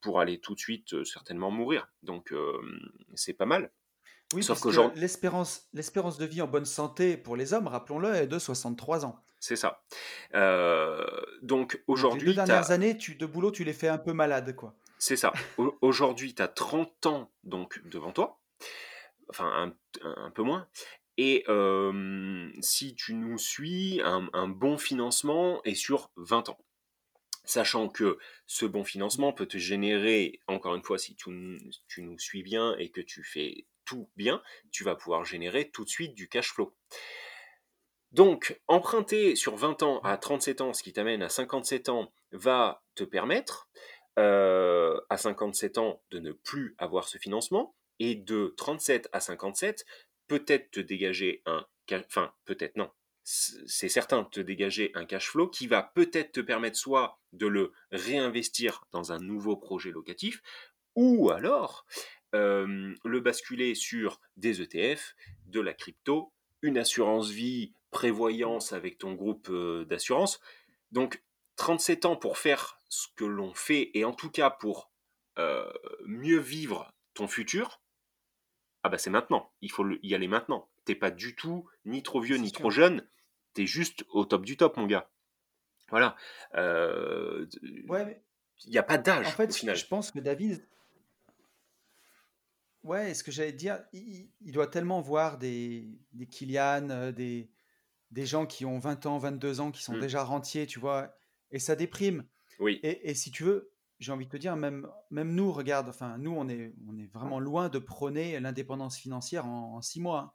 pour aller tout de suite euh, certainement mourir. Donc c'est pas mal. Oui, Sauf puisque qu'aujourd'hui, l'espérance, l'espérance de vie en bonne santé pour les hommes, rappelons-le, est de 63 ans. c'est ça. Euh, donc Donc les deux aujourd'hui, dernières années tu, de boulot, tu les fais un peu malade, quoi. C'est ça. Au- Aujourd'hui, tu as 30 ans donc devant toi, enfin un, un peu moins. Et euh, si tu nous suis, un, un bon financement est sur 20 ans. Sachant que ce bon financement peut te générer, encore une fois, si tu nous suis bien et que tu fais tout bien, tu vas pouvoir générer tout de suite du cash flow. Donc, emprunter sur 20 ans à 37 ans, ce qui t'amène à 57 ans, va te permettre euh, à 57 ans de ne plus avoir ce financement et de 37 à 57 peut-être te dégager un enfin peut-être non c'est certain te dégager un cash flow qui va peut-être te permettre soit de le réinvestir dans un nouveau projet locatif ou alors euh, le basculer sur des ETF, de la crypto, une assurance vie, prévoyance avec ton groupe d'assurance. Donc 37 ans pour faire ce que l'on fait et en tout cas pour euh, mieux vivre ton futur, ah bah c'est maintenant. Il faut y aller maintenant. T'es pas du tout ni trop vieux ni sûr. trop jeune. T'es juste au top du top, mon gars. Voilà. Euh, Ouais, mais Il n'y a pas en d'âge au fait, final. je pense que David, ouais, ce que j'allais te dire, il, il doit tellement voir des, des Kylian, euh, des, des gens qui ont 20 ans, 22 ans, qui sont Mm. déjà rentiers, tu vois, et ça déprime. Oui. Et, et si tu veux, j'ai envie de te dire, même, même nous, regarde, enfin, nous, on est, on est vraiment loin de prôner l'indépendance financière en, en six mois. hein.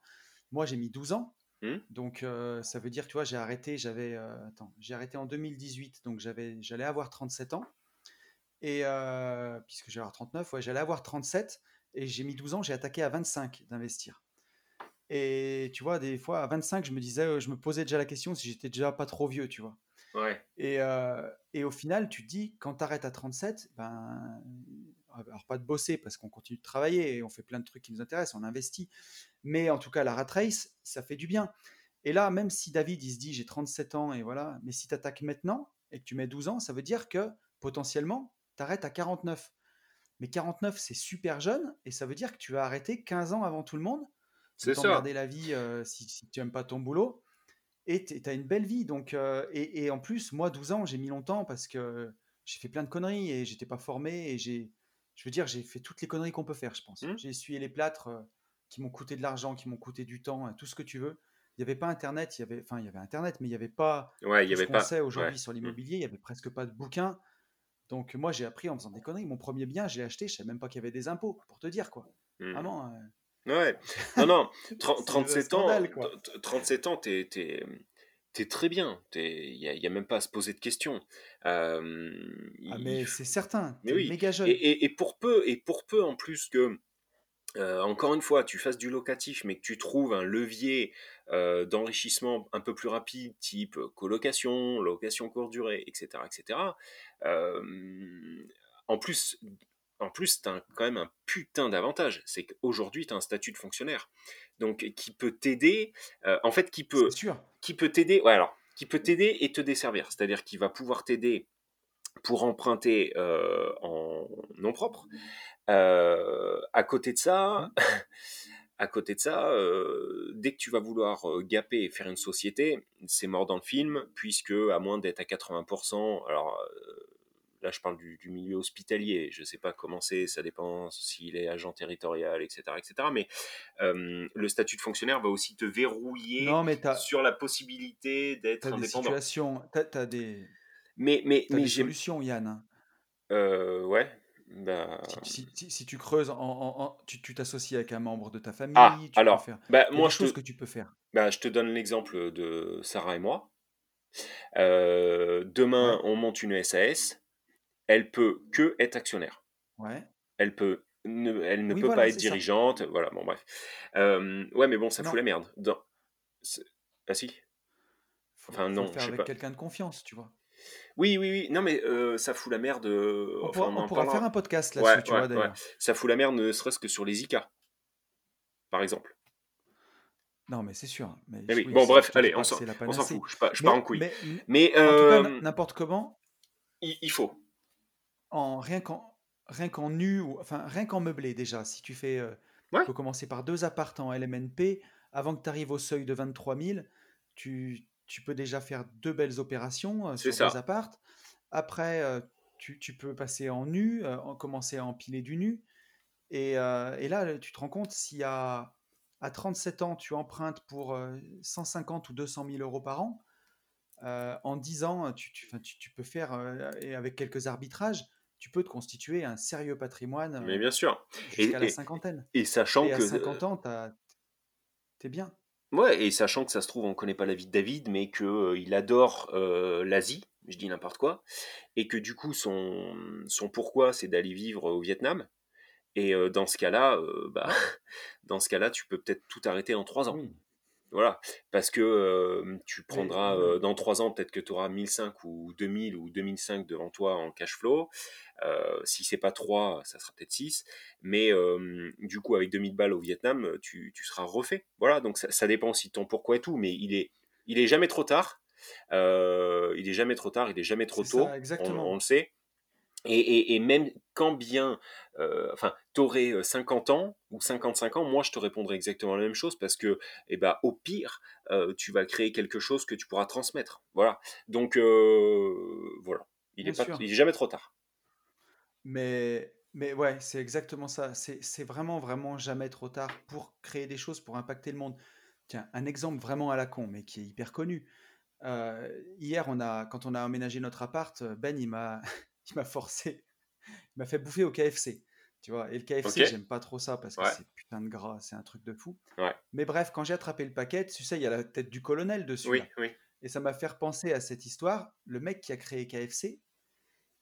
Moi, j'ai mis 12 ans. Hmm. Donc, euh, ça veut dire, tu vois, j'ai arrêté, j'avais, euh, attends, j'ai arrêté en 2018, donc j'avais, j'allais avoir 37 ans. Et puisque j'allais avoir 39, ouais, j'allais avoir 37. Et j'ai mis 12 ans, j'ai attaqué à 25 d'investir. Et tu vois, des fois, à 25, je me disais, euh, je me posais déjà la question si j'étais déjà pas trop vieux, tu vois. Ouais. Et, euh, et au final, tu te dis, quand tu arrêtes à 37, ben, alors pas de bosser parce qu'on continue de travailler et on fait plein de trucs qui nous intéressent, on investit. Mais en tout cas, la rat race, ça fait du bien. Et là, même si David, il se dit, j'ai 37 ans et voilà, mais si tu attaques maintenant et que tu mets 12 ans, ça veut dire que potentiellement, tu arrêtes à 49. Mais 49, c'est super jeune et ça veut dire que tu vas arrêter 15 ans avant tout le monde. C'est ça. t'emmerder la vie euh, si, si tu n'aimes pas ton boulot. Et tu as une belle vie. Donc, euh, et, et en plus, moi, 12 ans, j'ai mis longtemps parce que j'ai fait plein de conneries et j'étais pas formé. Et j'ai, je veux dire, j'ai fait toutes les conneries qu'on peut faire, je pense. Mhm. J'ai essuyé les plâtres euh, qui m'ont coûté de l'argent, qui m'ont coûté du temps, tout ce que tu veux. Il n'y avait pas Internet, il y avait, enfin, il y avait Internet, mais il n'y avait pas Ouais, il y ce avait qu'on pas. sait aujourd'hui ouais. sur Mm. l'immobilier. Il n'y avait presque pas de bouquins. Donc, moi, j'ai appris en faisant des conneries. Mon premier bien, je l'ai acheté, je savais même pas qu'il y avait des impôts, pour te dire, quoi. Mm. Vraiment. euh, Ouais. Non, non. Tren- c'est le 37 ans, scandale, quoi. t- t- 37 ans, t'es, t'es, t'es très bien. Il n'y a, y a même pas à se poser de questions. Euh, Ah, il- mais c'est certain, Mais t'es oui. méga jeune. Et, et- et pour peu, et pour peu en plus que, euh, encore une fois, tu fasses du locatif, mais que tu trouves un levier euh, d'enrichissement un peu plus rapide, type colocation, location courte durée, etc., etc. euh, en plus, en plus, tu as quand même un putain d'avantage. C'est qu'aujourd'hui, tu as un statut de fonctionnaire. Donc, qui peut t'aider, euh, en fait, qui peut, sûr. qui peut t'aider, ouais, alors, qui peut t'aider et te desservir. C'est-à-dire qu'il va pouvoir t'aider pour emprunter euh, en nom propre. Euh, à côté de ça, Mmh. à côté de ça, euh, dès que tu vas vouloir euh, gaper et faire une société, c'est mort dans le film, puisque à moins d'être à 80%, alors euh, là je parle du, du milieu hospitalier, je sais pas comment c'est, ça dépend s'il est agent territorial, etc., etc. Mais euh, le statut de fonctionnaire va aussi te verrouiller Non, mais sur la possibilité d'être des indépendant. situations, tu as, des, Mais mais mais des solutions, Yann. hein. euh, ouais, bah. Si, si- si- si tu creuses, en, en- en- tu t'associes avec un membre de ta famille, Ah, tu peux alors, faire. bah, moi je te, que tu peux faire. bah, je te donne l'exemple de Sarah et moi. Euh, demain, Ouais, on monte une SAS. Elle peut que être actionnaire. ouais. Elle peut ne, elle ne Oui, peut voilà, pas être ça. dirigeante. Voilà, bon bref. Euh, ouais, mais bon, ça fout la merde. Ah si. faut, Enfin faut non, le je faire sais avec quelqu'un de confiance, tu vois. Oui, oui, oui. Non, mais euh, ça fout la merde. euh, On Enfin, pourra, on on faire un podcast Ouais, là-dessus, tu ouais, vois, ouais. d'ailleurs. Ça fout la merde, ne serait-ce que sur les ICA, par exemple. Non, mais c'est sûr. Mais Mais oui. oui, Bon, bref, allez, on s'en, fout. Je, pars- je pars en couille. mais, Mais euh, n'importe comment, il, il faut. en, rien qu'en rien qu'en nu, ou, enfin rien qu'en meublé déjà, si tu fais, euh, tu peux commencer par deux apparts en LMNP, avant que tu arrives au seuil de 23 000, tu, tu peux déjà faire deux belles opérations sur deux ça. apparts. Après, euh, tu, tu peux passer en nu, en, commencer à empiler du nu. Et, et là, tu te rends compte, si à, à 37 ans, tu empruntes pour euh, 150 ou 200 000 euros par an, euh, en 10 ans, tu, tu, tu- tu peux faire, euh, et avec quelques arbitrages, tu peux te constituer un sérieux patrimoine Mais bien sûr. jusqu'à la cinquantaine. et sachant Et à que 50 ans, t'es bien. Ouais, et sachant que ça se trouve, on connaît pas la vie de David, mais que euh, il adore euh, l'Asie, je dis n'importe quoi, et que du coup son, son pourquoi c'est d'aller vivre au Vietnam. Et euh, dans ce cas-là, bah, dans ce cas-là, tu peux peut-être tout arrêter en trois ans. oui. Voilà, parce que euh, tu prendras euh, dans trois ans, peut-être que tu auras 1005 ou 2000 ou 2005 devant toi en cash flow. Euh, si c'est pas 3, ça sera peut-être 6. Mais du coup, avec 2000 balles au Vietnam, tu, tu seras refait. Voilà, donc ça, ça dépend aussi de ton pourquoi et tout. Mais il est, il est jamais trop tard. Il est jamais trop tard, il est jamais trop tôt. ça, On, on exactement. le sait. Et, et, et même quand bien, euh, enfin, t'aurais 50 ans ou 55 ans, moi je te répondrais exactement la même chose parce que, eh ben, au pire, euh, tu vas créer quelque chose que tu pourras transmettre. Voilà. Donc, euh, voilà. Il Bien est, pas, sûr. il est jamais trop tard. Mais, mais ouais, c'est exactement ça. C'est c'est vraiment, vraiment jamais trop tard pour créer des choses, pour impacter le monde. Tiens, un exemple vraiment à la con, mais qui est hyper connu. Hier, on a, quand on a aménagé notre appart, Ben, il m'a il m'a forcé, il m'a fait bouffer au KFC. Tu vois, et le KFC, j'aime pas trop ça parce que Ouais. c'est putain de gras, c'est un truc de fou. Ouais. Mais bref, quand j'ai attrapé le paquet, tu sais, il y a la tête du colonel dessus, Oui, là. oui. Et ça m'a fait repenser à cette histoire. Le mec qui a créé KFC,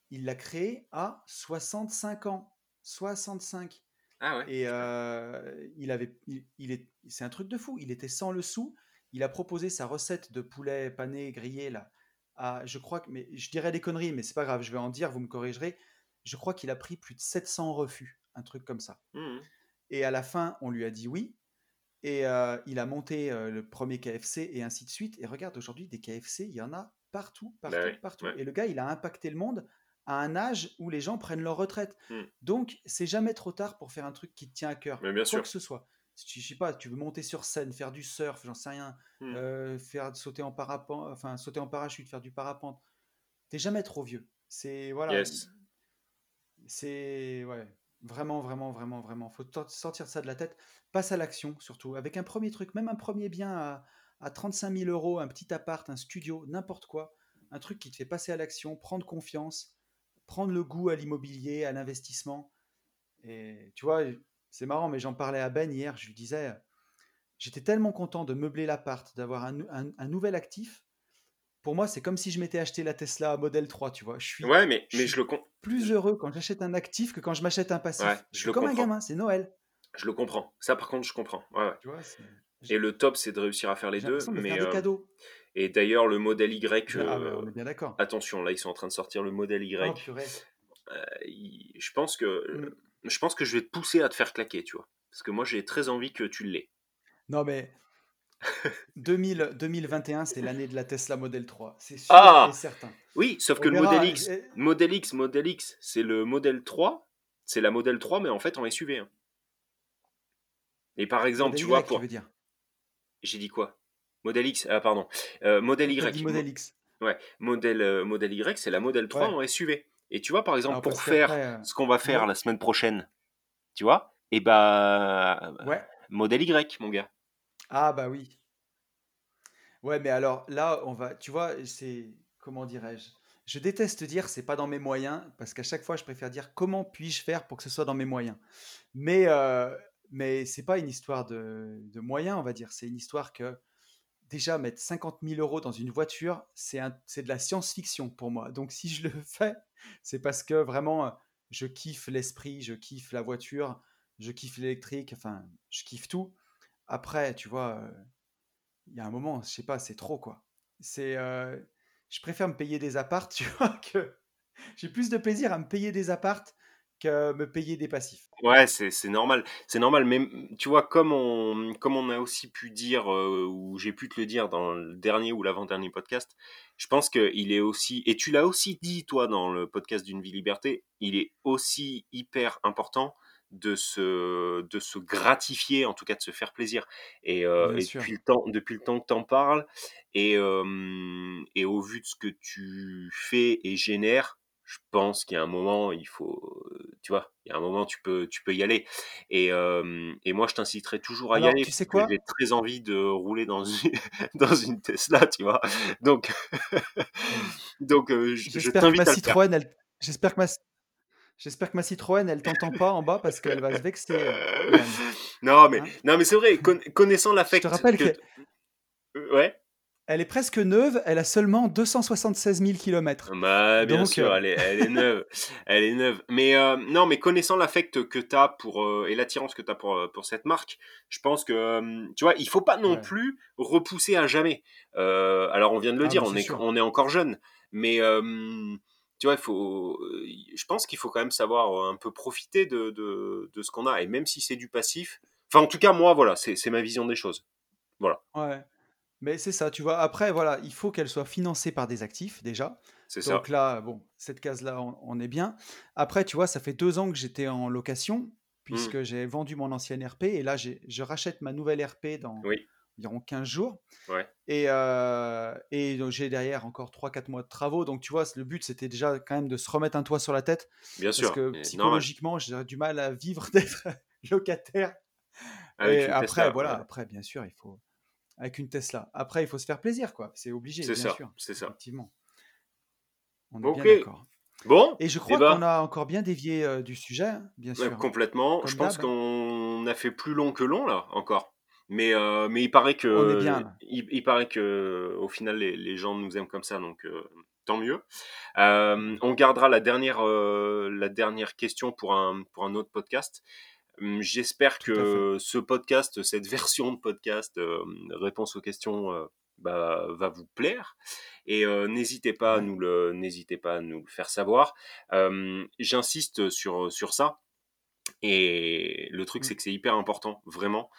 il l'a créé à 65 ans. 65. Ah ouais. Et euh, il avait, il, il est, c'est un truc de fou. Il était sans le sou. Il a proposé sa recette de poulet pané grillé là. À, je crois que, mais je dirais des conneries, mais c'est pas grave. Je vais en dire, vous me corrigerez. Je crois qu'il a pris plus de 700 refus, un truc comme ça. Mhm. Et à la fin, on lui a dit oui. Et euh, il a monté euh, le premier KFC et ainsi de suite. Et regarde, aujourd'hui, des KFC, il y en a partout, Bah partout, oui, partout. ouais. Et le gars, il a impacté le monde à un âge où les gens prennent leur retraite. Mhm. Donc, c'est jamais trop tard pour faire un truc qui te tient à cœur, Mais bien quoi sûr. que ce soit. Si tu, je sais pas, tu veux monter sur scène, faire du surf, j'en sais rien, Mhm. euh, faire sauter en parapente, enfin sauter en parachute, faire du parapente. T'es jamais trop vieux. C'est voilà, Yes. c'est ouais, vraiment, vraiment, vraiment, vraiment. Faut sortir ça de la tête. Passe à l'action surtout, avec un premier truc, même un premier bien à, à 35 000 euros, un petit appart, un studio, n'importe quoi, un truc qui te fait passer à l'action, prendre confiance, prendre le goût à l'immobilier, à l'investissement. Et tu vois, c'est marrant, mais j'en parlais à Ben hier. Je lui disais, j'étais tellement content de meubler l'appart, d'avoir un, un- un nouvel actif. Pour moi, c'est comme si je m'étais acheté la Tesla Model 3, tu vois. Je suis, Ouais, mais, je mais suis je le, com- plus heureux quand j'achète un actif que quand je m'achète un ouais, passif. Je je suis le comme un gamin, c'est Noël. Je le comprends. Ça, par contre, je comprends. Ouais, ouais. Tu vois, c'est- Et le top, c'est de réussir à faire les deux. de Mais, faire des euh, cadeaux. et d'ailleurs, le modèle Y, Ah, mais euh, on est bien d'accord. attention, là, ils sont en train de sortir le modèle Oh, Y. purée. euh, je pense que Mmh. Je pense que je vais te pousser à te faire claquer, tu vois. Parce que moi, j'ai très envie que tu l'aies. Non, mais 2000 2021, c'est l'année de la Tesla Model 3. C'est sûr Ah! et certain. Oui, sauf On que le verra. Model X, Model X, Model X, c'est le Model 3, c'est la Model 3, mais en fait en SUV. hein. Et par exemple, Model tu Y, vois, tu pour... veux dire? j'ai dit quoi? Model X, ah pardon, Euh, Model Y. Model X. Ouais, modèle, euh, modèle Y, c'est la modèle 3 Ouais. en SUV. Et tu vois, par exemple, Alors, pour faire euh, ce qu'on va faire ouais. la semaine prochaine, tu vois, et bah, Ouais. modèle Y, mon gars. Ah, bah oui. Ouais, mais alors là, on va. Tu vois, c'est. Comment dirais-je Je déteste dire c'est pas dans mes moyens, parce qu'à chaque fois, je préfère dire comment puis-je faire pour que ce soit dans mes moyens. Mais, euh, mais c'est pas une histoire de, de moyens, on va dire. C'est une histoire que déjà mettre 50 000 euros dans une voiture, c'est un- c'est de la science-fiction pour moi. Donc si je le fais, c'est parce que vraiment, euh, je kiffe l'esprit, je kiffe la voiture, je kiffe l'électrique, enfin, je kiffe tout. Après, tu vois, euh, il y a un moment, je sais pas, c'est trop quoi. C'est, euh, je préfère me payer des apparts, tu vois, que j'ai plus de plaisir à me payer des apparts que me payer des passifs. Ouais, c'est normal. C'est normal, mais tu vois, comme on, comme on a aussi pu dire, euh, ou j'ai pu te le dire dans le dernier ou l'avant-dernier podcast, je pense qu'il est aussi, et tu l'as aussi dit, toi, dans le podcast d'une vie liberté, il est aussi hyper important de se, de se gratifier, en tout cas de se faire plaisir. Et, euh, et depuis, le temps, depuis le temps que tu en parles, et, euh, et au vu de ce que tu fais et génères, je pense qu'il y a un moment, il faut, euh, tu vois, il y a un moment, tu peux, tu peux y aller. Et, euh, et moi, je t'inciterai toujours à y aller tu sais quoi? j'ai très envie de rouler dans une, dans une Tesla, tu vois? Donc, donc euh, je, t'invite le faire. Citroën, elle, j'espère que ma, J'espère que ma Citroën, elle t'entend pas en bas parce qu'elle va se vexer, euh, non, mais, Hein? non, mais c'est vrai, con- connaissant Je te l'affect rappelle que... Euh, Ouais. est presque neuve, elle a seulement 276 000 km. Bah, bien Donc, sûr, euh, elle est, elle est neuve. elle est neuve. Mais euh, non, mais connaissant l'affect que tu as pour, euh, et l'attirance que tu as pour, pour cette marque, je pense que, tu vois, il faut pas non Ouais. plus repousser à jamais. Alors, on vient de le Ah, dire, on est, sûr. on est encore jeune. Mais, tu vois, faut, je pense qu'il faut quand même savoir un peu profiter de, de, de ce qu'on a. Et même si c'est du passif, enfin, en tout cas, moi, voilà, c'est c'est ma vision des choses. Voilà, Ouais. Mais c'est ça, tu vois. Après, voilà, il faut qu'elle soit financée par des actifs déjà. c'est ça. Donc là, bon, cette case-là, on, on est bien. Après, tu vois, ça fait deux ans que j'étais en location puisque j'ai vendu mon ancienne RP et là, j'ai- je rachète ma nouvelle RP dans Oui, environ 15 jours. ouais. Et, euh, et donc, j'ai derrière encore 3-4 mois de travaux. Donc, tu vois, le but, c'était déjà quand même de se remettre un toit sur la tête. Bien Parce sûr. que mais normal. psychologiquement, j'aurais du mal à vivre d'être locataire. Avec Et après, voilà, ouais. après, bien sûr, il faut. Avec une Tesla. Après, il faut se faire plaisir, quoi. C'est obligé, C'est bien ça, sûr. c'est ça. Effectivement. On est bien d'accord. Bon, Et je eh crois ben, qu'on a encore bien dévié euh, du sujet, hein, bien ouais, sûr. complètement. Comme Je pense qu'on a fait plus long que long là, encore. Mais, euh, mais il paraît que, On est bien, il, il paraît que, au final, les, les gens nous aiment comme ça, donc euh, tant mieux. On gardera la dernière, la dernière question pour un, pour un autre podcast. Hum, J'espère que ce podcast, cette version de podcast, euh, réponse aux questions, euh, bah, va vous plaire. Et euh, n'hésitez pas à nous le, n'hésitez pas à nous le faire savoir. J'insiste sur sur ça. Et le truc, Mm. c'est que c'est hyper important, vraiment.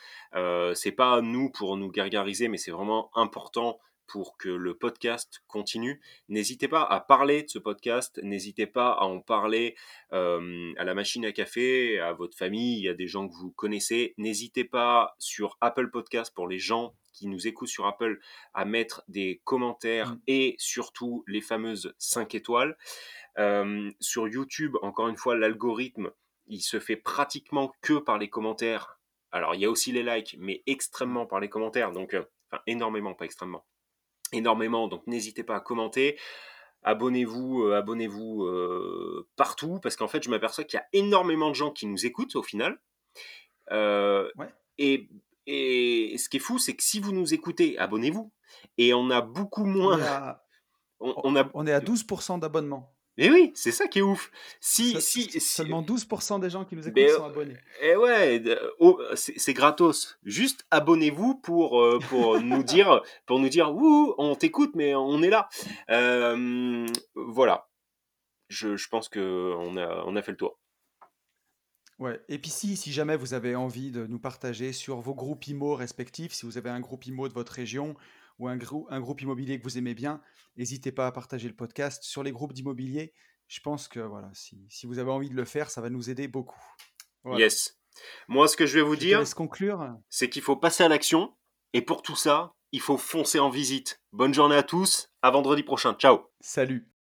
C'est pas nous pour nous gargariser, mais c'est vraiment important pour que le podcast continue. N'hésitez pas à parler de ce podcast, n'hésitez pas à en parler euh, à la machine à café, à votre famille, à des gens que vous connaissez. N'hésitez pas sur Apple Podcast pour les gens qui nous écoutent sur Apple à mettre des commentaires Mm. et surtout les fameuses 5 étoiles. Euh, sur YouTube, encore une fois, l'algorithme, il se fait pratiquement que par les commentaires. Alors, il y a aussi les likes, mais extrêmement par les commentaires. Donc, euh, enfin, énormément, pas extrêmement. Énormément. Donc, n'hésitez pas à commenter. Abonnez-vous, euh, abonnez-vous euh, partout, parce qu'en fait, je m'aperçois qu'il y a énormément de gens qui nous écoutent au final. Euh, Ouais. et, et ce qui est fou, c'est que si vous nous écoutez, abonnez-vous. Et on a beaucoup moins. On, on a, on est à 12% d'abonnement. Mais oui, c'est ça qui est ouf. Si, si, si, Seulement 12% des gens qui nous écoutent Mais, sont abonnés. Eh ouais, oh, c'est gratos. Juste abonnez-vous pour euh, pour nous dire pour nous dire ouh on t'écoute mais on est là. Euh, voilà. je, je pense qu'on a, on a fait le tour. Ouais. Et puis si, si jamais vous avez envie de nous partager sur vos groupes IMO respectifs, si vous avez un groupe IMO de votre région ou un, grou- un groupe immobilier que vous aimez bien, n'hésitez pas à partager le podcast sur les groupes d'immobilier. Je pense que voilà, si, si vous avez envie de le faire, ça va nous aider beaucoup. Voilà. Yes. Moi, ce que je vais vous Je dire, c'est qu'il faut passer à l'action. Et pour tout ça, il faut foncer en visite. Bonne journée à tous. À vendredi prochain. Ciao. Salut.